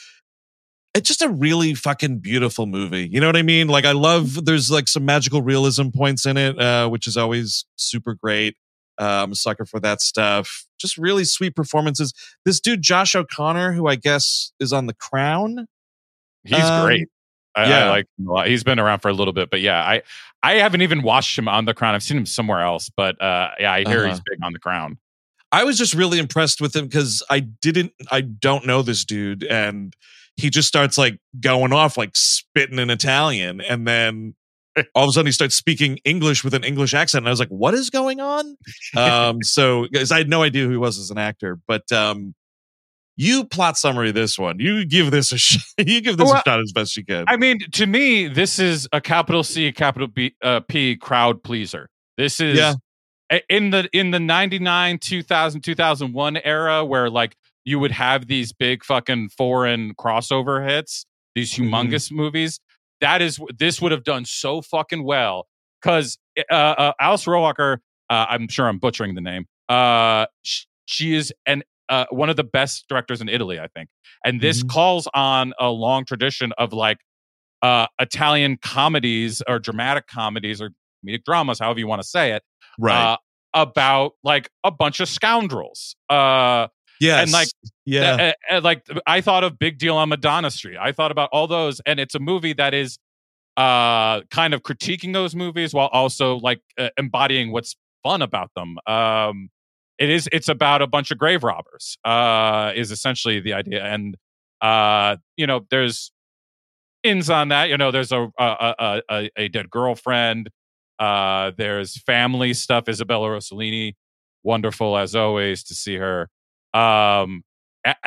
it's just a really fucking beautiful movie. You know what I mean? Like I love there's like some magical realism points in it, uh, which is always super great. I'm a sucker for that stuff. Just really sweet performances. This dude Josh O'Connor, who I guess is on The Crown. He's Um, great. I, yeah. I like him a lot. He's been around for a little bit, but yeah, I I haven't even watched him on the crown. I've seen him somewhere else, but uh, yeah, I hear Uh-huh. he's big on the crown. I was just really impressed with him because I didn't, I don't know this dude, and he just starts like going off, like spitting in Italian, and then all of a sudden he starts speaking English with an English accent, and I was like, "What is going on?" Um, so, because I had no idea who he was as an actor, but um, you plot summary this one. You give this a sh- you give this Well, a shot as best you can. I mean, to me, this is a capital C, capital B, uh, P crowd pleaser. This is Yeah. in the in the 99 2000 2001 era where like you would have these big fucking foreign crossover hits these Mhm. humongous movies that is this would have done so fucking well because uh, uh alice rohrwacher uh, i'm sure i'm butchering the name uh sh- she is an uh, one of the best directors in italy i think and this Mhm. calls on a long tradition of like uh italian comedies or dramatic comedies or comedic dramas however you want to say it right? uh, about like a bunch of scoundrels. Uh, yes. and, like, yeah. th- uh, uh, like I thought of Big Deal on Madonna Street. I thought about all those, and it's a movie that is uh, kind of critiquing those movies while also like uh, embodying what's fun about them. Um, it is. It's about a bunch of grave robbers. Uh, is essentially the idea, and uh, you know, there's ins on that. You know, there's a a, a, a, a dead girlfriend. Uh, there's family stuff. Isabella Rossellini, wonderful as always to see her. Um,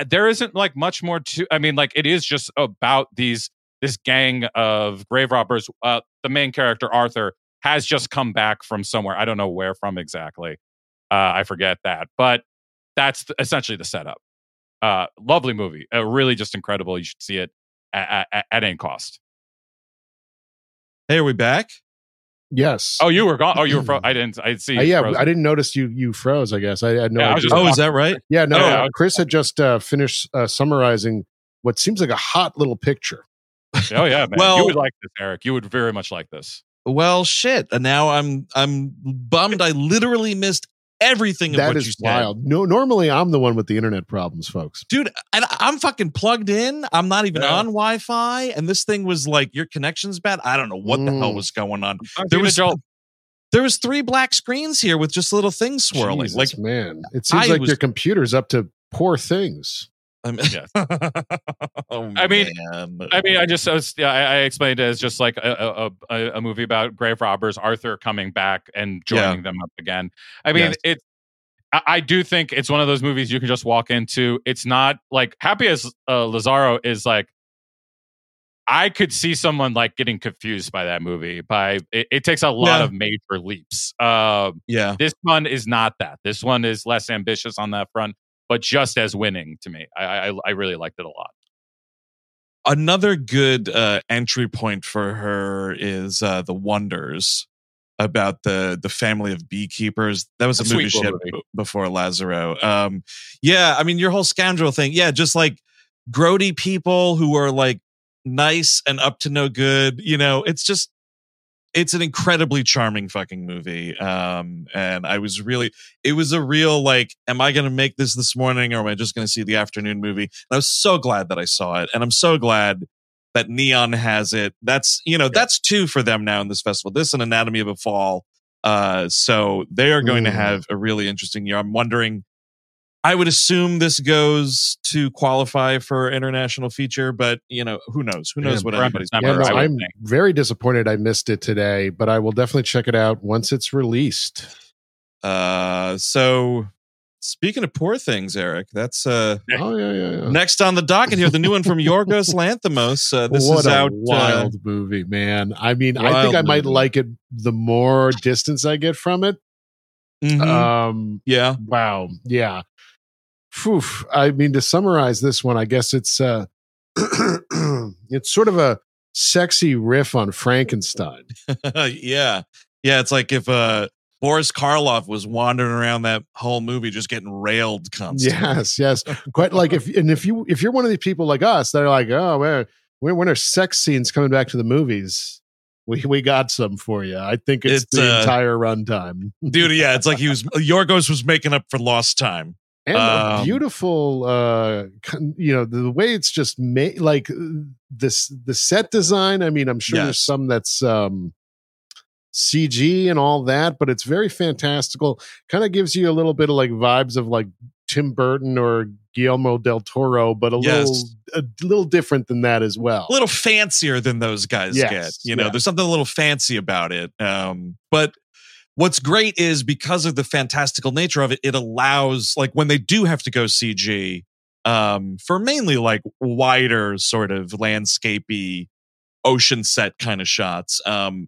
there isn't like much more to. I mean, like it is just about these this gang of grave robbers. Uh, the main character Arthur has just come back from somewhere. I don't know where from exactly. Uh, I forget that, but that's th- essentially the setup. Uh, lovely movie, uh, really just incredible. You should see it at, at, at any cost. hey, are we back? Yes. Oh, you were gone. Oh, you were. Fro- I didn't. I see. Uh, yeah, frozen. I didn't notice you. You froze. I guess I had no Yeah, was idea. Oh, is that right? yeah, no. Oh, yeah. Chris had just uh, finished uh, summarizing what seems like a hot little picture. Oh yeah, man. Well- you would like this, Eric. You would very much like this. Well, shit. And now I'm I'm bummed. I literally missed everything of That what is you said. wild. No, normally I'm the one with the internet problems, folks. dude and i'm fucking plugged in i'm not even Yeah. on wi-fi and this thing was like your connection's bad i don't know what the hell Mm. was going on I'm there was jolt. there was three black screens here with just little things swirling Jesus, like man, it seems I like was- your computer's up to poor things. I'm, Yes. oh, I mean- man. I mean, I just, I, was, yeah, I, I explained it as just like a, a, a, movie about grave robbers, Arthur coming back and joining them up again. I mean, Yes. it. I, I do think it's one of those movies you can just walk into. It's not like Happy as uh, Lazzaro is like. I could see someone like getting confused by that movie. By it, it takes a lot Yeah. of major leaps. Um, yeah this one is not that. This one is less ambitious on that front, but just as winning to me. I I, I really liked it a lot. another good uh entry point for her is uh the wonders about the the family of beekeepers that was a A movie she had b- before lazzaro um yeah i mean your whole scoundrel thing yeah just like grody people who are like nice and up to no good you know it's just it's an incredibly charming fucking movie um and i was really it was a real like am i going to make this this morning or am i just going to see the afternoon movie? And i was so glad that i saw it and i'm so glad that neon has it. That's you know that's two for them now in this festival. This and anatomy of a fall uh so they are going to Mm. have a really interesting year. I'm wondering i would assume this goes to qualify for international feature but you know who knows who knows Yeah, what anybody's Yeah, Number, no, I'm think. very disappointed I missed it today, but I will definitely check it out once it's released. Uh, so speaking of poor things, Eric, that's uh Oh yeah, yeah, yeah. next on the docket here. The new one from Yorgos Lanthimos. Uh, this what is a out. uh, wild movie, man. I mean, I think I might like it the more distance I get from it. mhm, Um, yeah, wow, yeah. Phew. I mean, to summarize this one, I guess it's uh, it's sort of a sexy riff on Frankenstein. yeah, yeah. It's like if uh Boris Karloff was wandering around that whole movie just getting railed constantly. Yes, yes. Quite like if and if you if you're one of these people like us that are like, oh man, when when are sex scenes coming back to the movies? We we got some for you. I think it's, It's, the uh, entire runtime. dude. Yeah, it's like he was Yorgos was making up for lost time. And a Um, beautiful uh you know the way it's just made like uh, this the set design i mean i'm sure there's some that's um cg and all that but it's very fantastical kind of gives you a little bit of like vibes of like tim burton or guillermo del toro but a Yes. little a little different than that as well a little fancier than those guys Yes, get. You know, there's something a little fancy about it. Um, but what's great is because of the fantastical nature of it, it allows like when they do have to go CG um, for mainly like wider sort of landscapey ocean set kind of shots. Um,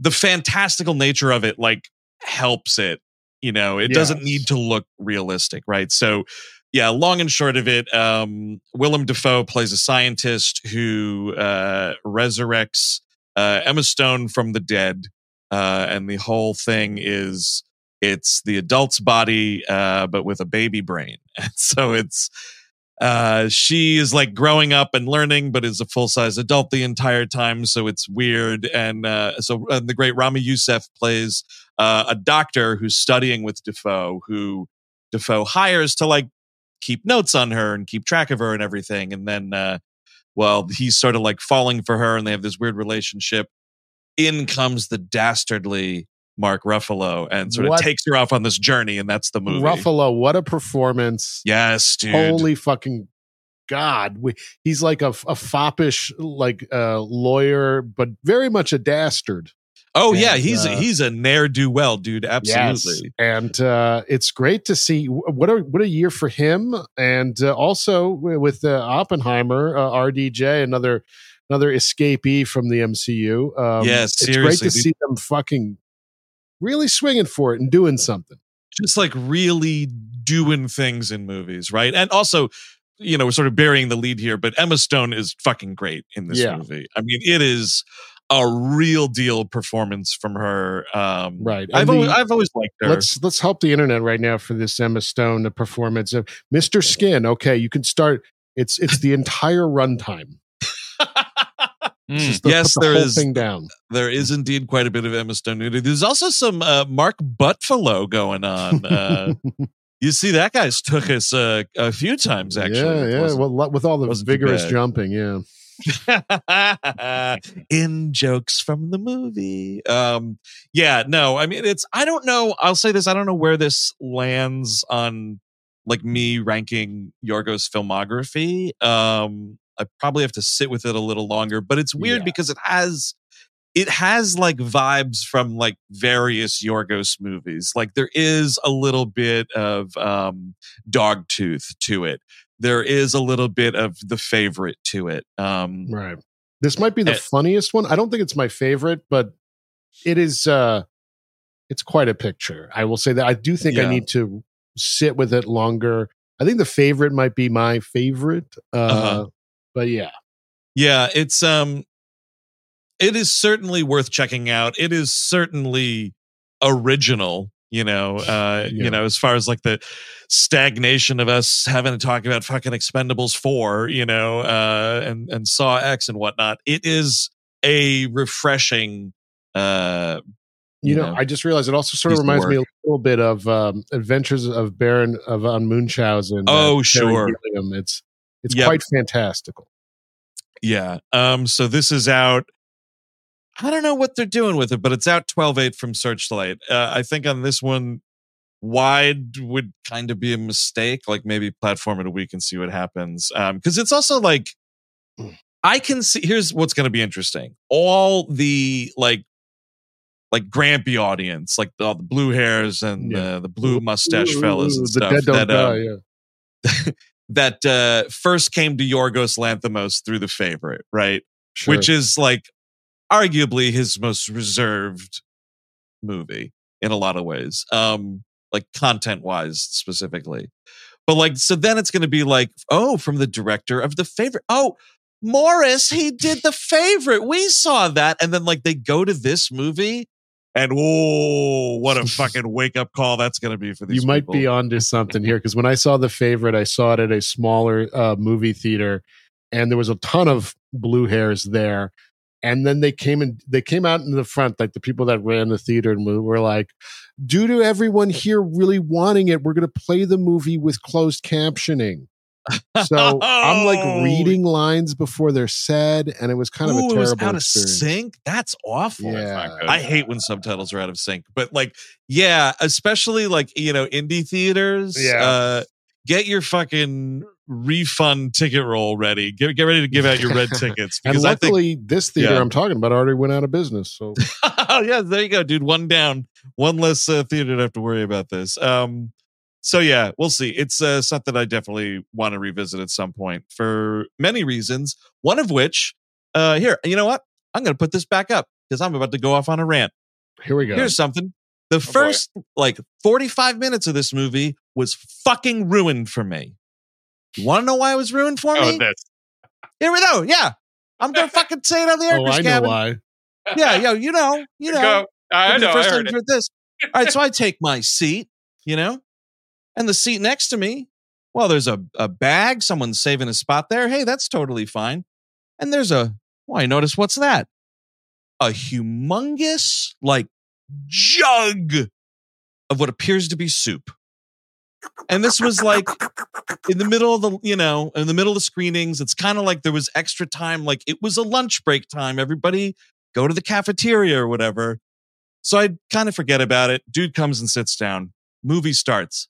the fantastical nature of it like helps it. You know, it doesn't need to look realistic, right? So yeah, long and short of it, um, Willem Dafoe plays a scientist who uh, resurrects uh, Emma Stone from the dead, uh, and the whole thing is it's the adult's body, uh, but with a baby brain. And so it's uh, she is like growing up and learning, but is a full size adult the entire time. So it's weird. And uh, so uh, the great Ramy Youssef plays uh, a doctor who's studying with Dafoe, who Dafoe hires to like keep notes on her and keep track of her and everything. And then, uh, well, he's sort of like falling for her and they have this weird relationship. In comes the dastardly Mark Ruffalo and sort What? of takes her off on this journey. And that's the movie. ruffalo what a performance Yes, dude. holy fucking god we, he's like a, a foppish like uh lawyer but very much a dastard oh, yeah. He's, uh, he's a ne'er do well, dude. Yes. Absolutely. and uh it's great to see what a what a year for him and uh, also with uh, oppenheimer uh, rdj another another escapee from the mcu um Yes, it's great to dude. see them fucking really swinging for it and doing something just like really doing things in movies, right? And also, you know, we're sort of burying the lead here, but Emma Stone is fucking great in this Yeah. movie. I mean, it is a real deal performance from her. Um, Right. I've And always, I've always liked her. Let's let's help the internet right now for this Emma Stone the performance of Mr. Skin. Okay, you can start. It's it's the entire runtime. Mm. Yes, the there is-. There is indeed quite a bit of Emma Stone nudity. There's also some uh, Mark Buttfellow going on. Uh, you see, that guy's took us uh, a few times actually. yeah, yeah. Well, with all the vigorous jumping, yeah. in jokes from the movie. Um, yeah, no, I mean, it's, I don't know. I'll say this. I don't know where this lands on like me ranking Yorgos filmography. Um, I probably have to sit with it a little longer, but it's weird Yeah. because it has, it has like vibes from like various Yorgos movies. Like there is a little bit of, um, Dogtooth to it. There is a little bit of the favorite to it. Um, Right. This might be the Eh. funniest one. I don't think it's my favorite, but it is uh it's quite a picture. I will say that I do think I need to sit with it longer. I think the favorite might be my favorite. Uh Uh-huh. But yeah. Yeah, it's um it is certainly worth checking out. It is certainly original, you know, uh Yeah. you know, as far as like the stagnation of us having to talk about fucking Expendables 4, you know, uh and and Saw X and whatnot. It is a refreshing uh You, You know, know, I just realized it also sort of reminds me a little bit of um Adventures of Baron of von Munchausen. uh, Oh, sure. Gilliam. It's it's Yep. quite fantastical. Yeah. Um, so this is out. I don't know what they're doing with it, but it's out 12 8 from Searchlight. Uh, I think on this one, wide would kind of be a mistake. Like maybe platform it a week and see what happens. Um, because it's also like, I can see, here's what's going to be interesting. All the like, like Grampy audience, like all the blue hairs and Yeah. the, the blue mustache Ooh, fellas and the stuff dead don't that, um, die, yeah. that uh, first came to Yorgos Lanthimos through the favorite, right? Sure. Which is like arguably his most reserved movie in a lot of ways, um, like content wise specifically. But like, so then it's going to be like, oh, from the director of the favorite. Oh, Morris, he did the favorite. We saw that. And then like they go to this movie and oh, what a fucking wake up call that's going to be for these you might people. be onto something here because when I saw the favorite, I saw it at a smaller uh, movie theater, and there was a ton of blue hairs there. And then they came in, they came out in the front, like the people that ran the theater and were like, due to everyone here really wanting it, we're going to play the movie with closed captioning. So I'm like Oh. reading lines before they're said, and it was kind of Ooh, a it was terrible out experience. of sync. That's awful. Yeah. I hate when subtitles are out of sync, but like, yeah, especially like you know indie theaters. Yeah. uh, get your fucking refund ticket roll ready. Get get ready to give out your red tickets And because I think. luckily, this theater Yeah. I'm talking about already went out of business. So oh yeah, there you go, dude. One down, one less uh, theater to have to worry about this. Um, so yeah, we'll see. It's uh, something I definitely want to revisit at some point for many reasons. One of which, uh, here, you know what? I'm going to put this back up because I'm about to go off on a rant. here we go. Here's something. The boy. first like 45 minutes of this movie was fucking ruined for me. You want to know why it was ruined for Oh, me? this. Here we go. Yeah. I'm going to fucking say it on the air, oh, I know Cabin. why. Yeah, yo, you know, you know. Go. I know. first I heard you it. this. All right, so I take my seat, you know, and the seat next to me, well, there's a, a bag. Someone's saving a spot there. Hey, that's totally fine. And there's a, well, notice what's that? A humongous, like, jug of what appears to be soup. And this was like in the middle of the, you know, in the middle of the screenings. It's kind of like there was extra time, like it was a lunch break time. Everybody go to the cafeteria or whatever. So I kind of forget about it. Dude comes and sits down. Movie starts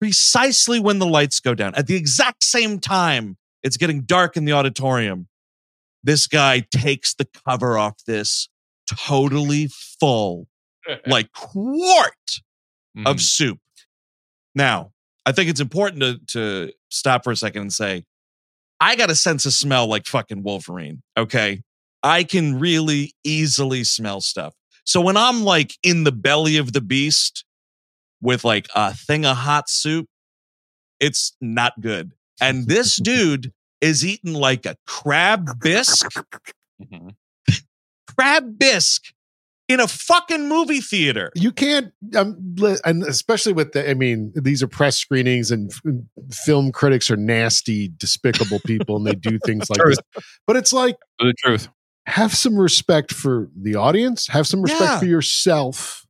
precisely when the lights go down. At the exact same time, it's getting dark in the auditorium. This guy takes the cover off this totally full, like quart of Mhm. soup. Now, I think it's important to, to stop for a second and say, I got a sense of smell like fucking Wolverine. Okay. I can really easily smell stuff. So when I'm like in the belly of the beast with like a thing of hot soup, it's not good. And this dude is eating like a crab bisque, Mhm. crab bisque in a fucking movie theater. you can't um, li- and especially with the i mean these are press screenings and f- film critics are nasty despicable people and they do things like this but it's like The truth. have some respect for the audience, have some respect Yeah. for yourself,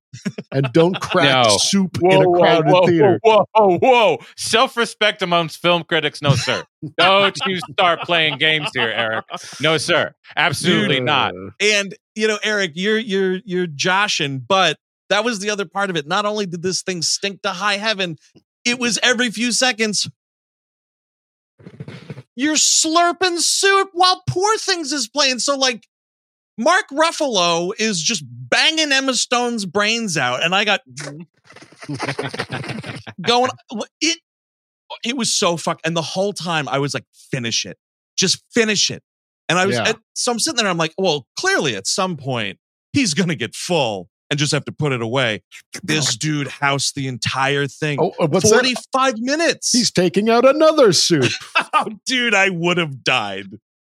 and don't crack No. soup in a crowded whoa, theater. whoa, whoa, whoa. Self-respect amongst film critics, no, sir. Don't you start playing games here, Eric. No, sir. Absolutely not. Uh, And you know, Eric, you're you're you're joshing, but that was the other part of it. Not only did this thing stink to high heaven, it was every few seconds. You're slurping soup while Poor Things is playing. So like Mark Ruffalo is just banging Emma Stone's brains out, and I got going. It it was so fuck, and the whole time I was like, finish it, just finish it. And I was Yeah. and so I'm sitting there. I'm like, well, clearly at some point he's gonna get full and just have to put it away. This dude housed the entire thing. oh, uh, what's that? 45 minutes. He's taking out another soup. oh, dude, I would have died.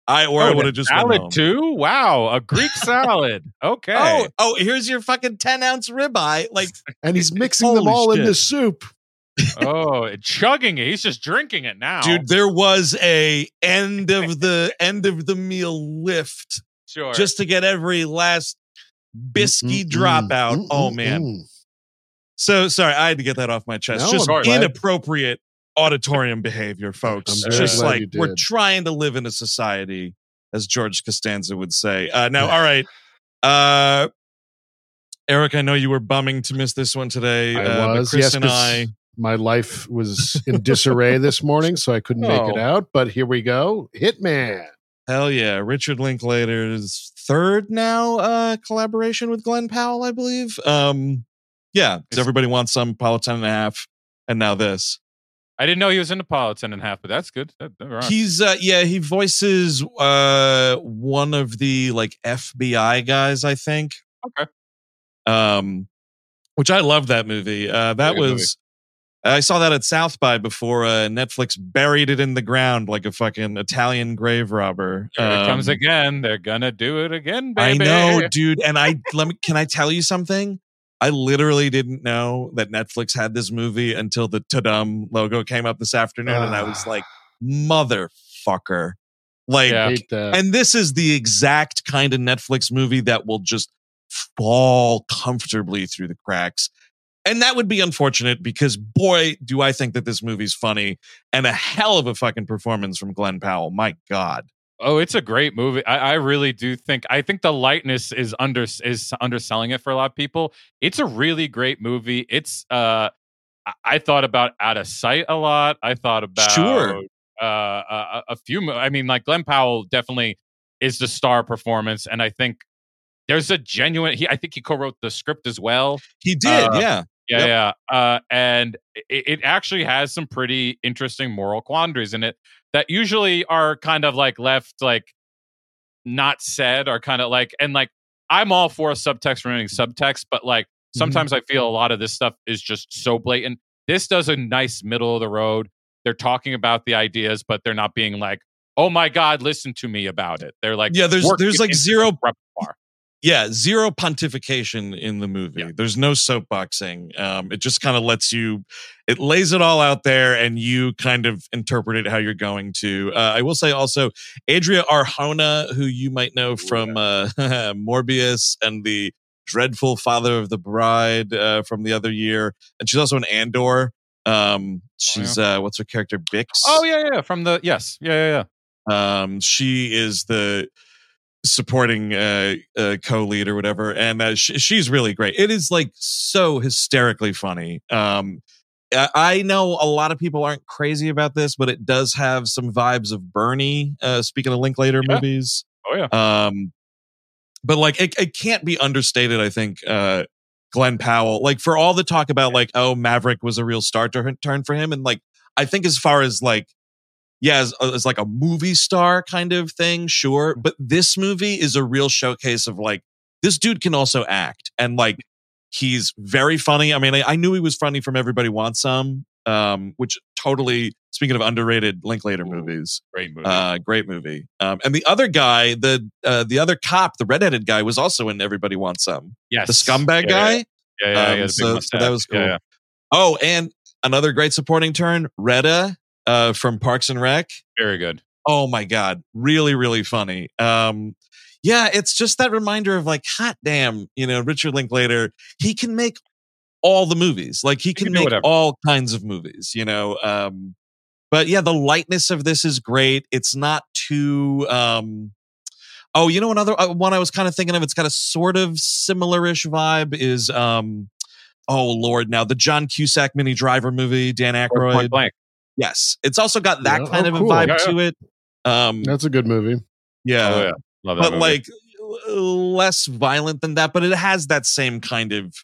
I or I Oh, would have just went salad home. too. Wow, a Greek salad. Okay. Oh, oh, here's your fucking 10 ounce ribeye. Like, And he's mixing them all shit. the soup. oh, and chugging it. He's just drinking it now. dude, there was a end of the end of the meal lift sure. just to get every last bisky Mm, mm, drop mm, out. mm, oh man. mm. So sorry, I had to get that off my chest. No, just I'm glad- inappropriate auditorium behavior, folks. Just like we're trying to live in a society, as George Costanza would say. Uh, now, all right. Uh, Eric, I know you were bumming to miss this one today. I uh, was, Chris yes, and I. My life was in disarray this morning, so I couldn't make it Oh. out. But here we go. Hitman. Hell yeah. Richard Linklater's third now uh collaboration with Glen Powell, I believe. Um yeah, 'cause It's- everybody wants some 10 and a half, and now this. I didn't know he was in 10 and half, but that's good. That. He's uh yeah, he voices uh one of the like FBI guys, I think. Okay. Um which I love that movie. Uh that was I saw that at South by before uh, Netflix buried it in the ground like a fucking Italian grave robber. Here it comes Um, again. They're gonna do it again, baby. I know, dude. And I let me can I tell you something? I literally didn't know that Netflix had this movie until the Tadum logo came up this afternoon, and I was Ah. like, motherfucker. Like, Yeah. And this is the exact kind of Netflix movie that will just fall comfortably through the cracks. And that would be unfortunate because boy, do I think that this movie's funny and a hell of a fucking performance from Glen Powell. My God. Oh, it's a great movie. I, I really do think. I think the lightness is under is underselling it for a lot of people. It's a really great movie. It's uh, I, thought about Out of Sight a lot. I thought about Sure. uh, a, a few. I mean, like Glen Powell definitely is the star performance, and I think there's a genuine. He, I think he co-wrote the script as well. He did, Uh, yeah. Yeah, Yep. yeah. Uh, and it, it actually has some pretty interesting moral quandaries in it that usually are kind of like left like not said or kind of like and like I'm all for a subtext remaining subtext, but like sometimes I feel a lot of this stuff is just so blatant. This does a nice middle of the road. They're talking about the ideas, but they're not being like, "Oh my god, listen to me about it." They're like, Yeah, there's there's like zero repertoire. Yeah, zero pontification in the movie. Yeah. There's no soapboxing. Um, it just kind of lets you, it lays it all out there, and you kind of interpret it how you're going to. Uh, I will say also, Adria Arjona, who you might know from uh, Morbius and the dreadful Father of the Bride uh, from the other year, and she's also an Andor. Um, she's uh, what's her character? Bix. Oh yeah, yeah. From the yes, yeah, yeah, yeah. Um, she is the supporting uh, uh co-lead or whatever, and uh, sh- she's really great. It is like so hysterically funny. Um, I know a lot of people aren't crazy about this, but it does have some vibes of Bernie. Uh, speaking of Linklater Yeah. movies, Oh yeah. um, but like it, it can't be understated. I think uh, Glen Powell, like for all the talk about like oh Maverick was a real star turn for him, and like I think as far as like yeah, as, as like a movie star kind of thing, sure. But this movie is a real showcase of like this dude can also act, and like he's very funny. I mean, I, I knew he was funny from Everybody Wants Some, um, which totally speaking of underrated Linklater Ooh. movies. Great movie. Uh, great movie. Um, and the other guy, the uh, the other cop, the redheaded guy, was also in Everybody Wants Some. yes. The scumbag Yeah, guy. Yeah, yeah, yeah. Um, yeah, so- so that was cool. yeah. Oh, and another great supporting turn, Retta uh, from Parks and Rec. Very good. Oh my god, really, really funny. Um, yeah, it's just that reminder of like, hot damn, you know, Richard Linklater, he can make all the movies. Like he can, can make whatever. all kinds of movies, you know. Um, but yeah, the lightness of this is great. It's not too um Oh, you know another uh, one I was kind of thinking of. It's got a sort of similar-ish vibe. Is um, oh lord, now the John Cusack Minnie Driver movie, Dan Aykroyd. Point blank. Yes, it's also got that Yeah, kind oh, of a vibe Yeah, to it. Um, That's a good movie. yeah, oh yeah, love but movie. like less violent than that. But it has that same kind of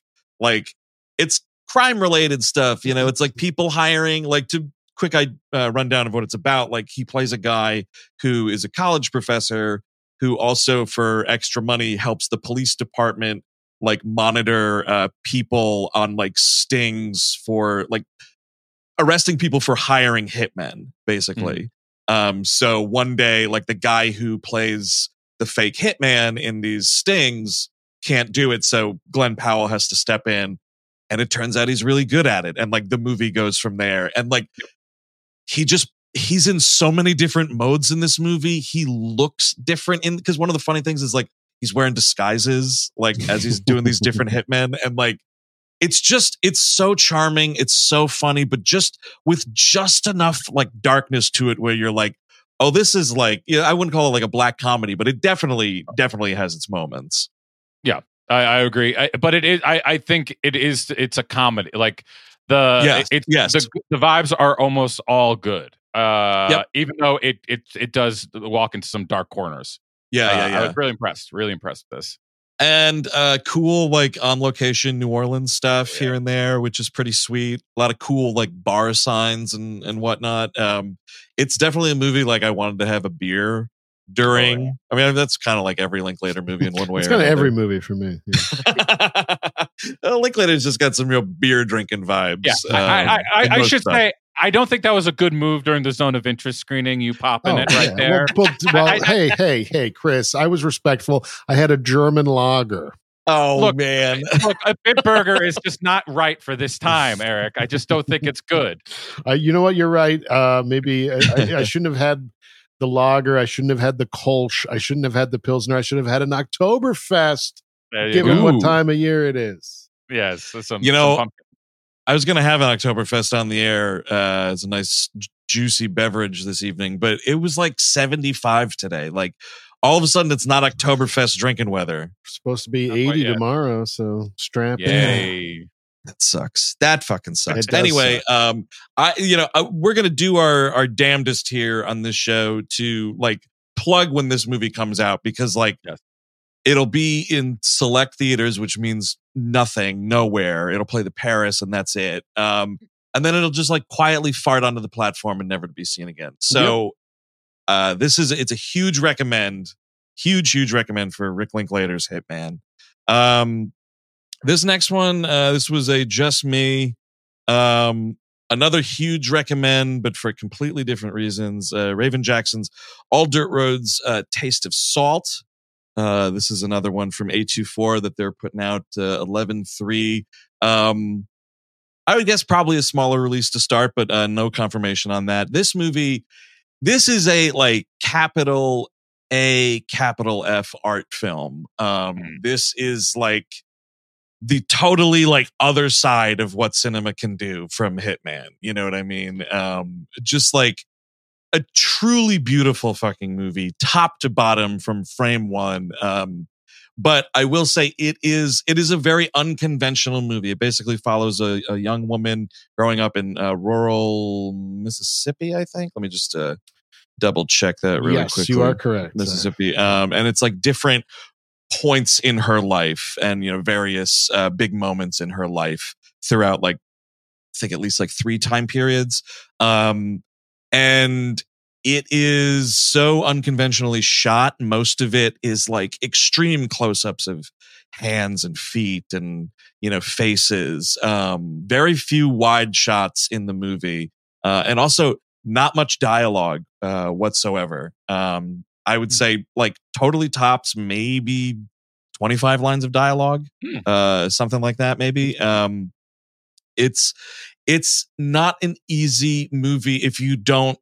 like it's crime related stuff. You know, it's like people hiring like to quick I uh, rundown of what it's about. Like he plays a guy who is a college professor who also for extra money helps the police department like monitor uh, people on like stings for like arresting people for hiring hitmen basically. Um so one day like the guy who plays the fake hitman in these stings can't do it so glen powell has to step in and it turns out he's really good at it and like the movie goes from there and like he just he's in so many different modes in this movie he looks different in because one of the funny things is like he's wearing disguises like as he's doing these different hitmen and like it's just it's so charming it's so funny but just with just enough like darkness to it where you're like oh this is like yeah i wouldn't call it like a black comedy but it definitely definitely has its moments I, I agree, I, but it is. I, I think it is. It's a comedy. Like the Yes, it's yes. the the vibes are almost all good. Uh, Yep. even though it it it does walk into some dark corners. yeah Uh, yeah I was really impressed. Really impressed with this. And uh cool like on location new orleans stuff Yeah. here and there which is pretty sweet a lot of cool like bar signs and and whatnot um it's definitely a movie like i wanted to have a beer during i mean that's kind of like every linklater movie in one way It's kind of every movie for me. Yeah. Linklater's just got some real beer drinking vibes Yeah, um, I, I, I, I should stuff. say I don't think that was a good move during the zone of interest screening. You popping it right Oh, yeah. there. Well, but- well, I- I- hey, hey, hey, Chris, I was respectful. I had a German lager. oh Look, man Look, a Bitburger is just not right for this time, Eric. I just don't think it's good. Uh, you know what? You're right. Uh, maybe I, I, I shouldn't have had the lager. I shouldn't have had the Kolsch. I shouldn't have had the Pilsner. I should have had an Oktoberfest, There you given go. what time of year it is. Yes, that's some, You some know, pumpkin. I was going to have an Oktoberfest on the air uh, as a nice juicy beverage this evening, but it was like 75 today. Like all of a sudden, it's not Oktoberfest drinking weather. supposed to be Not 80 tomorrow, so strap in. That sucks. That fucking sucks. It does Anyway, um, I you know uh, we're gonna do our our damnedest here on this show to like plug when this movie comes out because like Yes. It'll be in select theaters, which means nothing, nowhere. It'll play the Paris and that's it. Um, and then it'll just like quietly fart onto the platform and never to be seen again. So, uh, this is it's a huge recommend, huge huge recommend for Rick Linklater's Hitman. Um, this next one, uh, this was a just me. Um, another huge recommend, but for completely different reasons. Uh, Raven Jackson's All Dirt Roads uh, Taste of Salt. Uh, this is another one from A24 that they're putting out uh, 11 3. Um, I would guess probably a smaller release to start, but uh, no confirmation on that. This movie, this is a like capital A, capital F art film. Um, Mm. This is like the totally like other side of what cinema can do from Hitman. You know what I mean? Um, just like a truly beautiful fucking movie, top to bottom from frame one. Um, but I will say it is it is a very unconventional movie. It basically follows a, a young woman growing up in uh, rural Mississippi. I think. Let me just uh, double check that really yes, quickly. you are correct. Mississippi. Um, and it's like different points in her life and, you know, various uh, big moments in her life throughout like, I think at least like three time periods. Um, and it is so unconventionally shot. Most of it is like extreme close ups of hands and feet and, you know, faces. Um, very few wide shots in the movie. Uh, and also not much dialogue uh, whatsoever. Um, I would say like totally tops maybe 25 lines of dialogue, Hmm. uh, something like that, maybe. Um, it's it's not an easy movie if you don't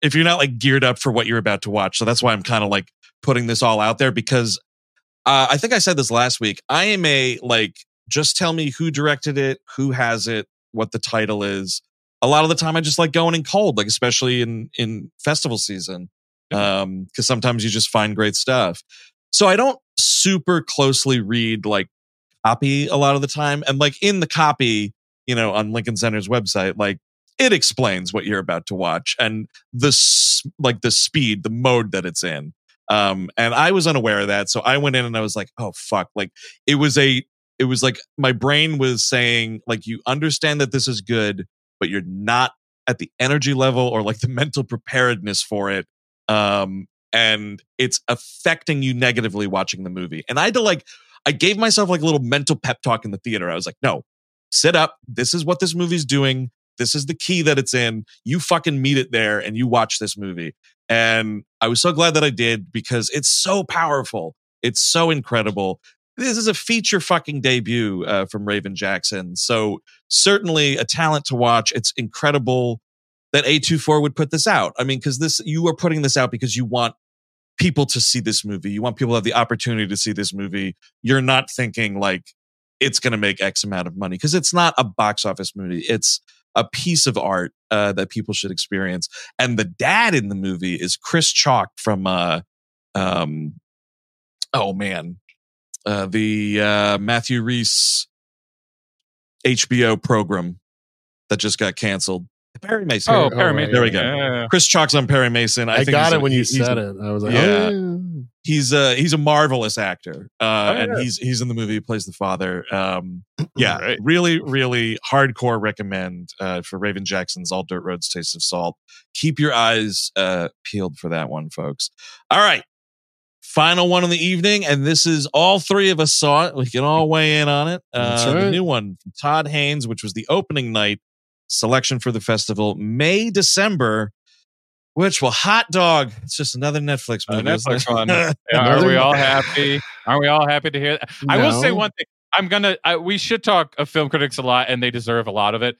if you're not like geared up for what you're about to watch. So that's why I'm kind of like putting this all out there because uh, I think I said this last week. I am a like, just tell me who directed it, who has it, what the title is. A lot of the time, I just like going in cold, like especially in in festival season, um, because sometimes you just find great stuff. So I don't super closely read like copy a lot of the time, and like in the copy, you know, on Lincoln Center's website, like it explains what you're about to watch and the like the speed, the mode that it's in. Um, and I was unaware of that, so I went in and I was like, "Oh fuck!" Like it was a, it was like my brain was saying, like, you understand that this is good, but you're not at the energy level or like the mental preparedness for it. Um, and it's affecting you negatively watching the movie. And I had to like, I gave myself like a little mental pep talk in the theater. I was like, no, sit up. This is what this movie's doing. This is the key that it's in. You fucking meet it there and you watch this movie. And I was so glad that I did because it's so powerful. It's so incredible. This is a feature fucking debut uh, from Raven Jackson. So certainly a talent to watch. It's incredible that A24 would put this out. I mean, because this, you are putting this out because you want people to see this movie. You want people to have the opportunity to see this movie. You're not thinking like it's going to make X amount of money because it's not a box office movie. It's a piece of art uh, that people should experience. And the dad in the movie is Chris Chalk from, uh, um, oh man, uh, the uh, Matthew Rhys HBO program that just got canceled. Perry Mason. Oh, Oh, Perry right, Mason. there we go. Yeah, yeah, yeah. Chris Chalk's on Perry Mason. I, I, think got it a- when you he's- said it. I was like, Yeah. oh, he's a he's a marvelous actor uh Oh, and he's he's in the movie he plays the father um yeah Right. really really hardcore recommend uh for raven jackson's all dirt roads taste of salt. Keep your eyes uh peeled for that one folks. All right final one in the evening and this is all three of us saw it. We can all weigh in on it. Uh the new one todd haynes which was the opening night selection for the festival may december which well hot dog it's just another netflix movie isn't Netflix one. Yeah, are we all happy? Aren't we all happy to hear that? I will say one thing. I'm gonna. I, we should talk of film critics a lot, and they deserve a lot of it.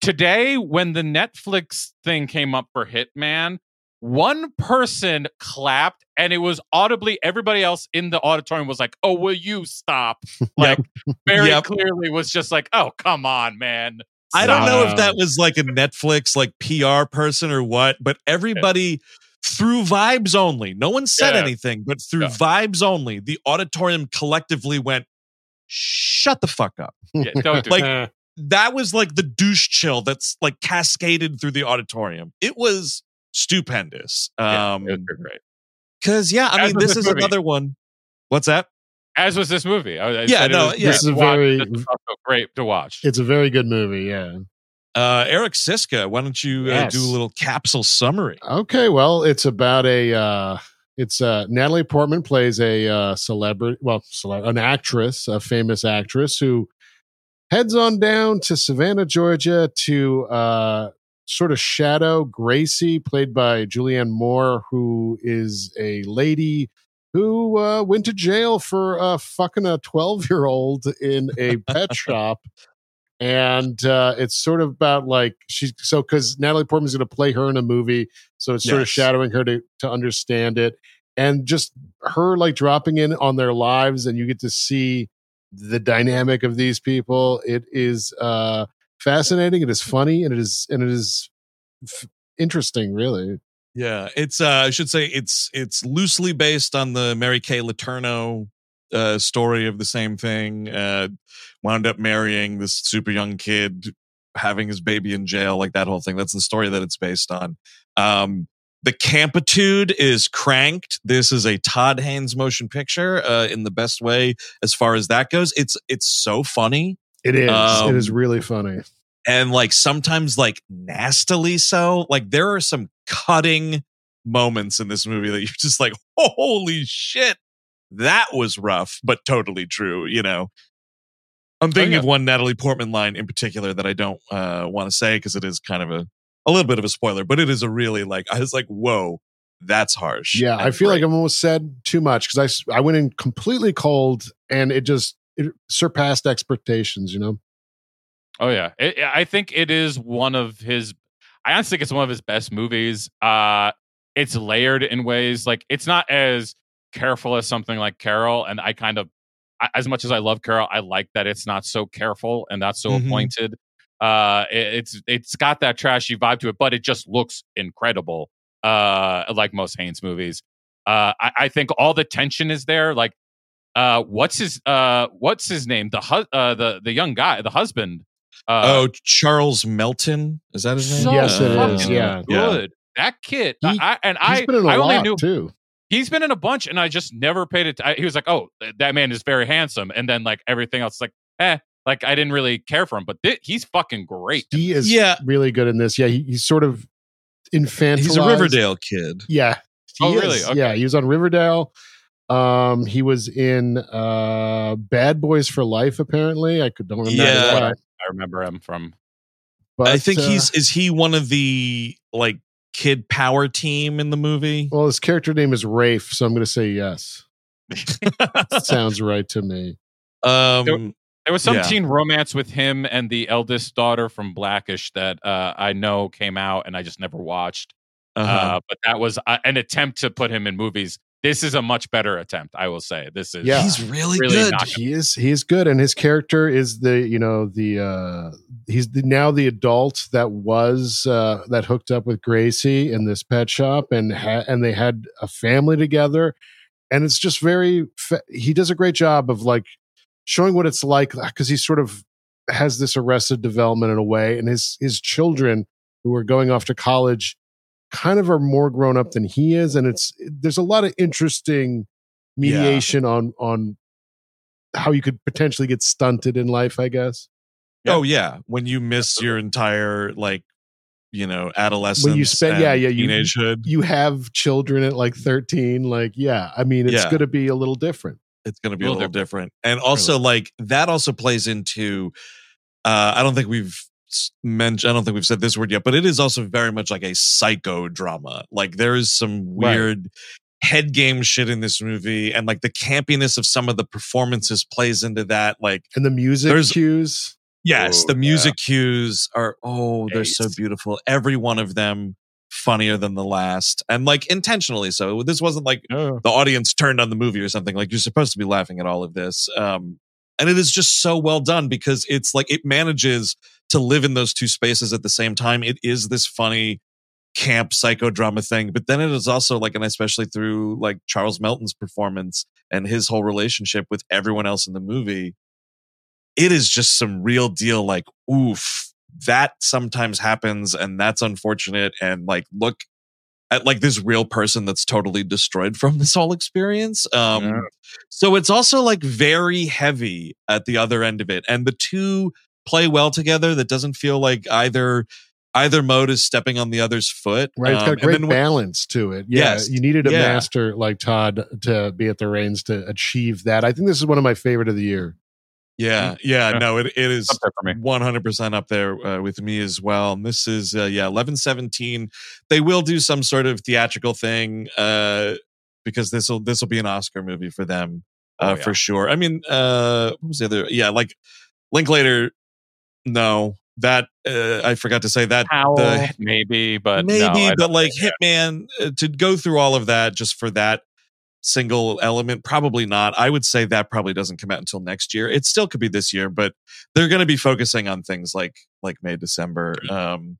Today, when the Netflix thing came up for Hit Man, one person clapped, and it was audibly everybody else in the auditorium was like, "Oh, will you stop?" Like very Yep. clearly was just like, "Oh, come on, man." I don't know if that was like a Netflix like PR person or what, but everybody through vibes only. No one said Yeah. anything, but through Yeah. vibes only, the auditorium collectively went, "Shut the fuck up." Yeah, don't do Like, that. That was like the douche chill that's like cascaded through the auditorium. It was stupendous. Yeah, Um it was great. cuz yeah, I As mean this this is movie. another one. What's that? As was this movie. I, I Yeah, said it no, was yeah. This is to a watch, very- but it's great to watch. it's a very good movie. Yeah. Uh Eric Szyszka, why don't you uh, do a little capsule summary? Okay, well, it's about a uh it's uh Natalie Portman plays a uh celebrity, well, cele- an actress, a famous actress who heads on down to Savannah, Georgia to uh sort of shadow Gracie played by Julianne Moore who is a lady who uh went to jail for uh fucking a 12-year-old in a pet shop. And uh it's sort of about like she's so because natalie portman's going to play her in a movie so it's sort of shadowing her to to understand it. And just her like dropping in on their lives and you get to see the dynamic of these people. It is uh fascinating it is funny and it is and it is f- interesting really Yeah, it's uh I should say it's it's loosely based on the Mary Kay Letourneau uh story of the same thing. Uh wound up marrying this super young kid, having his baby in jail, like that whole thing. That's the story that it's based on. Um the campitude is cranked. This is a Todd Haynes motion picture uh in the best way as far as that goes. It's it's so funny it is it is Um, really funny and like sometimes like nastily so. Like there are some cutting moments in this movie that you're just like, holy shit, that was rough, but totally true. You know, I'm thinking yeah. of one Natalie Portman line in particular that I don't uh, want to say because it is kind of a a little bit of a spoiler, but it is a really like I was like, whoa, that's harsh. Yeah, I feel like. I've almost said too much because I I went in completely cold and it just it surpassed expectations. You know, Oh yeah, it, I think it is one of his. I honestly think it's one of his best movies. Uh, it's layered in ways like it's not as careful as something like Carol, and I kind of as much as I love Carol, I like that it's not so careful and not so Mhm. appointed. Uh, it- it's it's got that trashy vibe to it, but it just looks incredible. Uh, like most Haynes movies. Uh, I, I think all the tension is there. Like, uh, what's his uh, what's his name? The hu- uh, the the young guy, the husband. Uh, oh, Charles Melton. Is that his name? so Yes, it is, fucking yeah. good. That kid, He- I, and He's I, been in a I only lot knew too. he's been in a bunch, and I just never paid it. I, he was like, "Oh, that man is very handsome," and then like everything else, like, eh, like I didn't really care for him, but thi- he's fucking great. He is Yeah. really good in this. Yeah, he, he's sort of infantilized. He's a Riverdale kid. Yeah. he Oh, is. really? Okay. Yeah, he was on Riverdale. Um, he was in uh Bad Boys for Life, apparently. I could don't remember Yeah. that. I remember him from. But, I think uh, he's is he one of the like kid power team in the movie? well, his character name is Rafe, so I'm gonna say yes. Sounds right to me. um There was some Yeah. teen romance with him and the eldest daughter from Blackish that uh, I know came out, and I just never watched. uh-huh. Uh, but that was uh, an attempt to put him in movies. This is a much better attempt, I will say. This is Yeah. he's really, really good. He is he is good, and his character is the you know the uh he's the, now the adult that was uh that hooked up with Gracie in this pet shop and ha- and they had a family together, and it's just very fa- he does a great job of like showing what it's like because he sort of has this arrested development in a way, and his his children who are going off to college kind of are more grown up than he is, and it's there's a lot of interesting Yeah. mediation on on how you could potentially get stunted in life, I guess. Oh yeah, when you miss your entire like you know adolescence, spend- and yeah, yeah, you- teenagehood, You have children at like 13, like, yeah, I mean, it's Yeah. going to be a little different. it's going to be a Little little different. And also, like that also plays into. Uh, I don't think we've mentioned. I don't think we've said this word yet, but it is also very much like a psycho drama. Like there is some Right. weird head game shit in this movie, and like the campiness of some of the performances plays into that. Like And the music There's- cues. Yes, Oh, the music cues are oh, they're so beautiful. Every one of them funnier than the last, and like intentionally so. This wasn't like Oh. the audience turned on the movie or something. Like you're supposed to be laughing at all of this, um, and it is just so well done because it's like it manages to live in those two spaces at the same time. It is this funny camp psychodrama thing, but then it is also like, and especially through like Charles Melton's performance and his whole relationship with everyone else in the movie it is just some real deal like oof that sometimes happens and that's unfortunate and like look at like this real person that's totally destroyed from this whole experience um Yeah. so it's also like very heavy at the other end of it and the two play well together that doesn't feel like either either mode is stepping on the other's foot Right. it's got a and great balance to it. Yeah. Yes. You needed a Yeah. master like Todd to be at the reins to achieve that. I think this is one of my favorite of the year. Yeah yeah Yeah. no it, it is for me. 100% up there uh, with me as well. And this is, uh, yeah, 1117. They will do some sort of theatrical thing uh, because this will this will be an Oscar movie for them uh, Oh, yeah. for sure. I mean, uh, what was the other? Yeah, like Linklater. No, that uh, I forgot to say that. Howl, the- maybe, but maybe, no, but like Hit Man uh, to go through all of that just for that single element, probably not. I would say that probably doesn't come out until next year. It still could be this year, but they're going to be focusing on things like like May, December, um,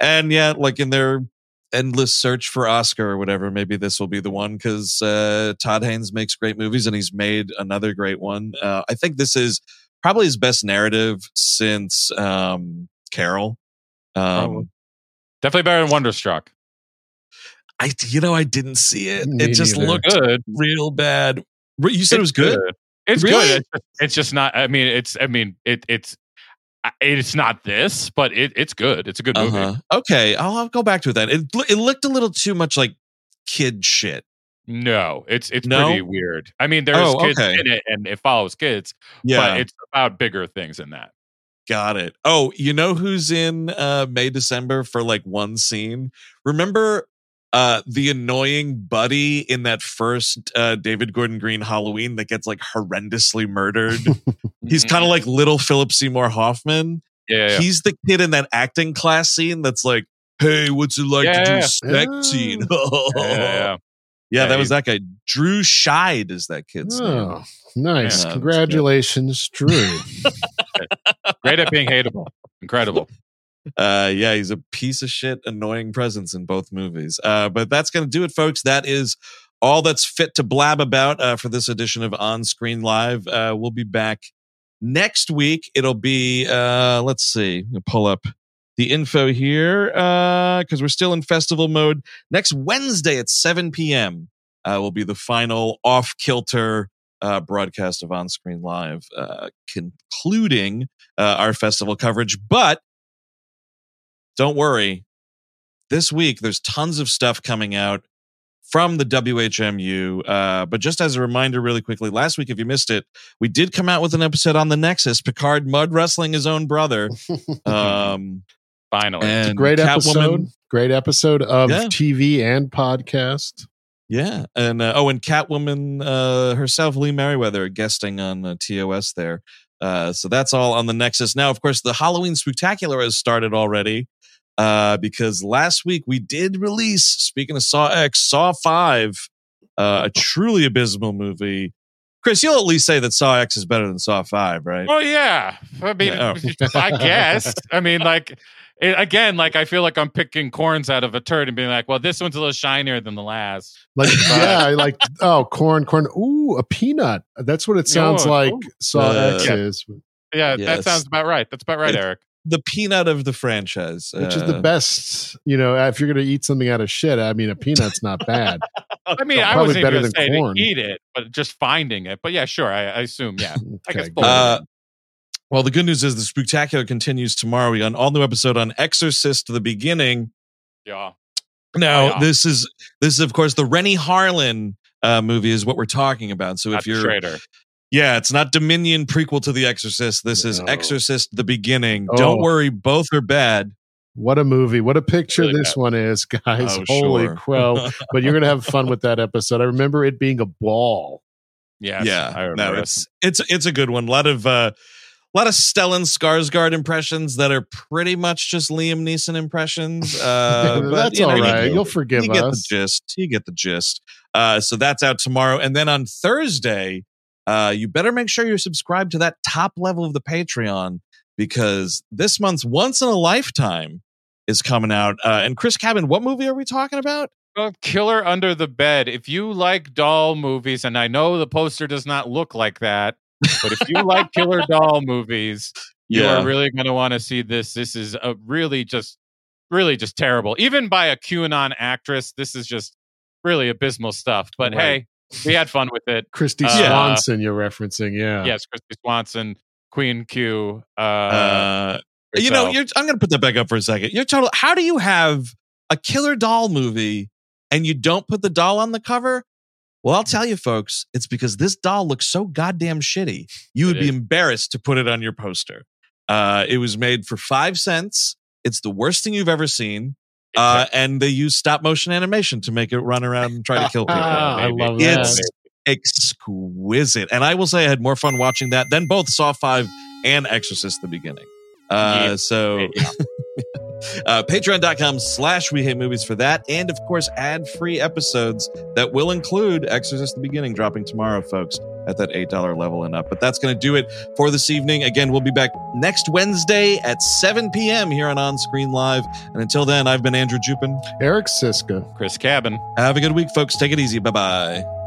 and yeah, like in their endless search for Oscar or whatever. Maybe this will be the one because uh, Todd Haynes makes great movies and he's made another great one. Uh, I think this is probably his best narrative since um, Carol. Um, definitely better than Wonderstruck. I, you know, I didn't see it. Me it just neither. looked Good. real bad. You said it was It's good. It's Really? good. It's just, it's just not. I mean, it's. I mean, it. It's. It's not this, but it, it's good. It's a good movie. Uh-huh. Okay, I'll, I'll go back to it then. It it looked a little too much like kid shit. No, it's it's No? pretty weird. I mean, there's Oh, kids okay. in it, and it follows kids, Yeah, but it's about bigger things than that. got it. Oh, you know who's in uh May December for like one scene? Remember uh the annoying buddy in that first uh David Gordon Green Halloween that gets like horrendously murdered? He's kind of like little Philip Seymour Hoffman. Mm-hmm. yeah, yeah. He's the kid in that acting class scene that's like, hey, what's it like Yeah, to do yeah. a sex Yeah. scene? Yeah, yeah, yeah. that was that guy. Drew Scheid is that kid's name. Oh, nice. Yeah. Congratulations, Drew. Great at being hateable. Incredible. Uh, yeah, he's a piece of shit, annoying presence in both movies. Uh, but that's going to do it, folks. That is all that's fit to blab about uh, for this edition of On Screen Live. Uh, we'll be back next week. It'll be, uh, let's see, pull up the info here Uh, because we're still in festival mode. Next Wednesday at 7 p.m. Uh, will be the final off kilter uh, broadcast of On Screen Live, uh, concluding uh, our festival coverage. But don't worry. This week, there's tons of stuff coming out from the WHMU. Uh, but just as a reminder, really quickly, last week, if you missed it, we did come out with an episode on the Nexus, Picard mud wrestling his own brother. Um, Finally. and Great Catwoman- episode. Great episode of Yeah. TV and podcast. Yeah, and uh, oh, and Catwoman uh, herself, Lee Meriwether, guesting on uh, TOS there. Uh, so that's all on the Nexus. Now, of course, the Halloween Spectacular has started already uh, because last week we did release. Speaking of Saw X, Saw Five, uh, a truly abysmal movie. Chris, you'll at least say that Saw X is better than Saw Five, right? Oh yeah, I mean, Yeah, I guess. I mean, like it, again, like I feel like I'm picking corns out of a turd and being like, well, this one's a little shinier than the last. Like, yeah, like, oh, corn, corn. Ooh, a peanut. That's what it sounds Oh, like. oh. Saw Uh, X yeah. is, Yeah, Yes. that sounds about right. That's about right, It- Eric. The peanut of the franchise, which is the Uh, best. You know, if you're going to eat something out of shit, I mean, a peanut's not bad. I mean, I probably wasn't better even than say corn. to eat it, but just finding it. But yeah, sure. I, I assume. Yeah, I guess both. Uh, well, the good news is the spectacular continues tomorrow. We got an all new episode on Exorcist: The Beginning. yeah. Now, Oh, yeah. this is this is of course the Renny Harlin uh, movie is what we're talking about. So if the you're, traitor. Yeah, it's not Dominion prequel to The Exorcist. This is Exorcist: The Beginning. Oh. Don't worry, both are bad. What a movie. What a picture Really this one is, guys. Oh, Holy sure. crow. But you're going to have fun with that episode. I remember it being a ball. Yes, yeah, I remember no, it. it's it's it's a good one. A lot of uh, a lot of Stellan Skarsgård impressions that are pretty much just Liam Neeson impressions. Uh, but, That's you know, all you right. get- You'll forgive you get the gist. You get the gist. Uh, so that's out tomorrow, and then on Thursday, uh, you better make sure you're subscribed to that top level of the Patreon because this month's Once in a Lifetime is coming out. Uh, and Chris Cabin, what movie are we talking about? Well, Killer Under the Bed. If you like doll movies, and I know the poster does not look like that, but if you like killer doll movies, you are really going to want to see this. This is a really just, really just terrible. Even by a QAnon actress, this is just really abysmal stuff. But Right. hey, we had fun with it. Kristy Uh, Swanson, you're referencing. Yeah. Yes, Kristy Swanson, Queen Q. Uh, Uh, you know, you're, I'm going to put that back up for a second. You're total. How do you have a killer doll movie and you don't put the doll on the cover? Well, I'll tell you, folks, it's because this doll looks so goddamn shitty. You would It be embarrassed to put it on your poster. Uh, it was made for five cents. It's the worst thing you've ever seen. Uh, and they use stop motion animation to make it run around and try to kill people. Ah, I love that. It's exquisite. And I will say I had more fun watching that than both Saw 5 and Exorcist the beginning. Uh, Yeah. so Yeah. uh, patreon.com slash we hate movies for that. And of course, ad free episodes that will include Exorcist the beginning dropping tomorrow, folks, at that $8 level and up. But that's going to do it for this evening. Again, we'll be back next Wednesday at 7 p.m. here on On Screen Live. And until then, I've been Andrew Jupin. Eric Szyszka. Chris Cabin. Have a good week, folks. Take it easy. Bye bye.